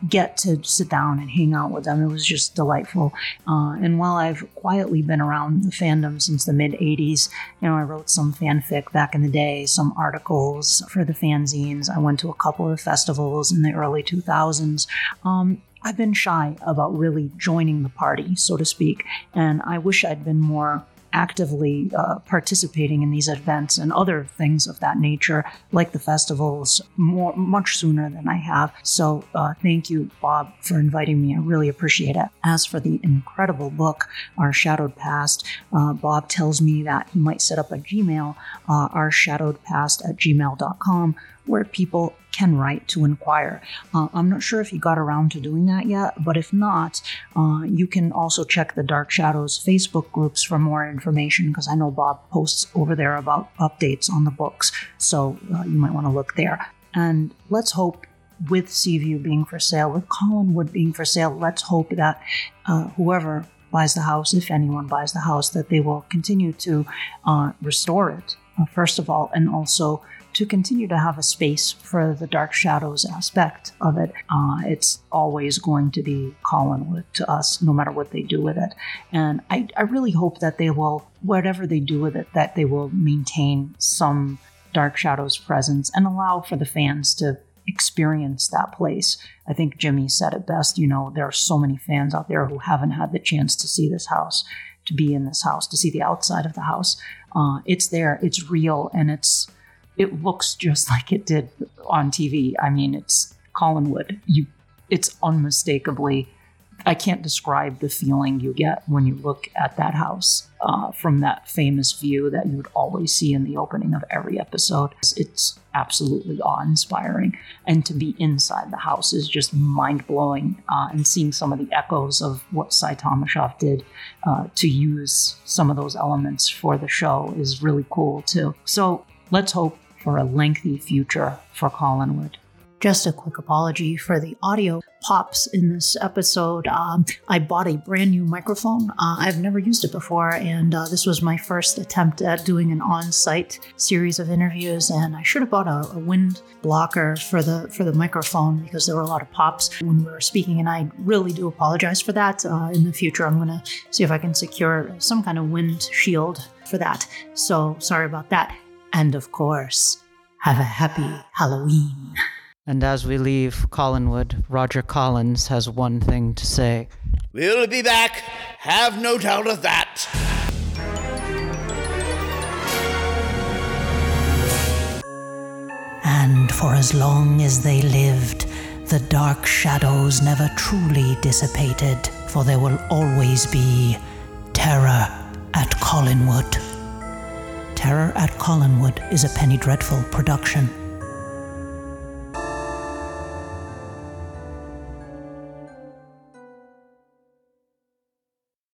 get to sit down and hang out with them. It was just delightful. Uh, and while I've quietly been around the fandom since the mid 80s, you know, I wrote some fanfic back in the day, some articles for the fanzines. I went to a couple of festivals in the early 2000s. Um, I've been shy about really joining the party, so to speak, and I wish I'd been more actively uh, participating in these events and other things of that nature, like the festivals, more much sooner than I have. So, uh, thank you, Bob, for inviting me. I really appreciate it. As for the incredible book, Our Shadowed Past, uh, Bob tells me that he might set up a Gmail, uh, ourshadowedpast at gmail.com, where people can write to inquire. Uh, I'm not sure if he got around to doing that yet, but if not, uh, you can also check the Dark Shadows Facebook groups for more information because I know Bob posts over there about updates on the books, so uh, you might want to look there. And let's hope with Seaview being for sale, with Collinwood being for sale, let's hope that uh, whoever buys the house, if anyone buys the house, that they will continue to uh, restore it, uh, first of all, and also to continue to have a space for the dark shadows aspect of it. Uh, it's always going to be Collinwood to us, no matter what they do with it. And I, I really hope that they will, whatever they do with it, that they will maintain some dark shadows presence and allow for the fans to experience that place. I think Jimmy said it best. You know, there are so many fans out there who haven't had the chance to see this house, to be in this house, to see the outside of the house. Uh, it's there, it's real, and it's it looks just *laughs* like it did on TV. I mean, it's Collinwood. You, it's unmistakably. I can't describe the feeling you get when you look at that house uh, from that famous view that you would always see in the opening of every episode. It's, absolutely awe-inspiring, and to be inside the house is just mind-blowing. Uh, and seeing some of the echoes of what Tomashoff did uh, to use some of those elements for the show is really cool too. So let's hope for a lengthy future for Collinwood. Just a quick apology for the audio pops in this episode. Um, I bought a brand new microphone. Uh, I've never used it before, and uh, this was my first attempt at doing an on-site series of interviews. And I should have bought a, a wind blocker for the for the microphone because there were a lot of pops when we were speaking, and I really do apologize for that. Uh, in the future, I'm going to see if I can secure some kind of wind shield for that. So sorry about that. And of course, have a happy Halloween. And as we leave Collinwood, Roger Collins has one thing to say We'll be back, have no doubt of that. And for as long as they lived, the dark shadows never truly dissipated, for there will always be terror at Collinwood. Terror at Collinwood is a Penny Dreadful production.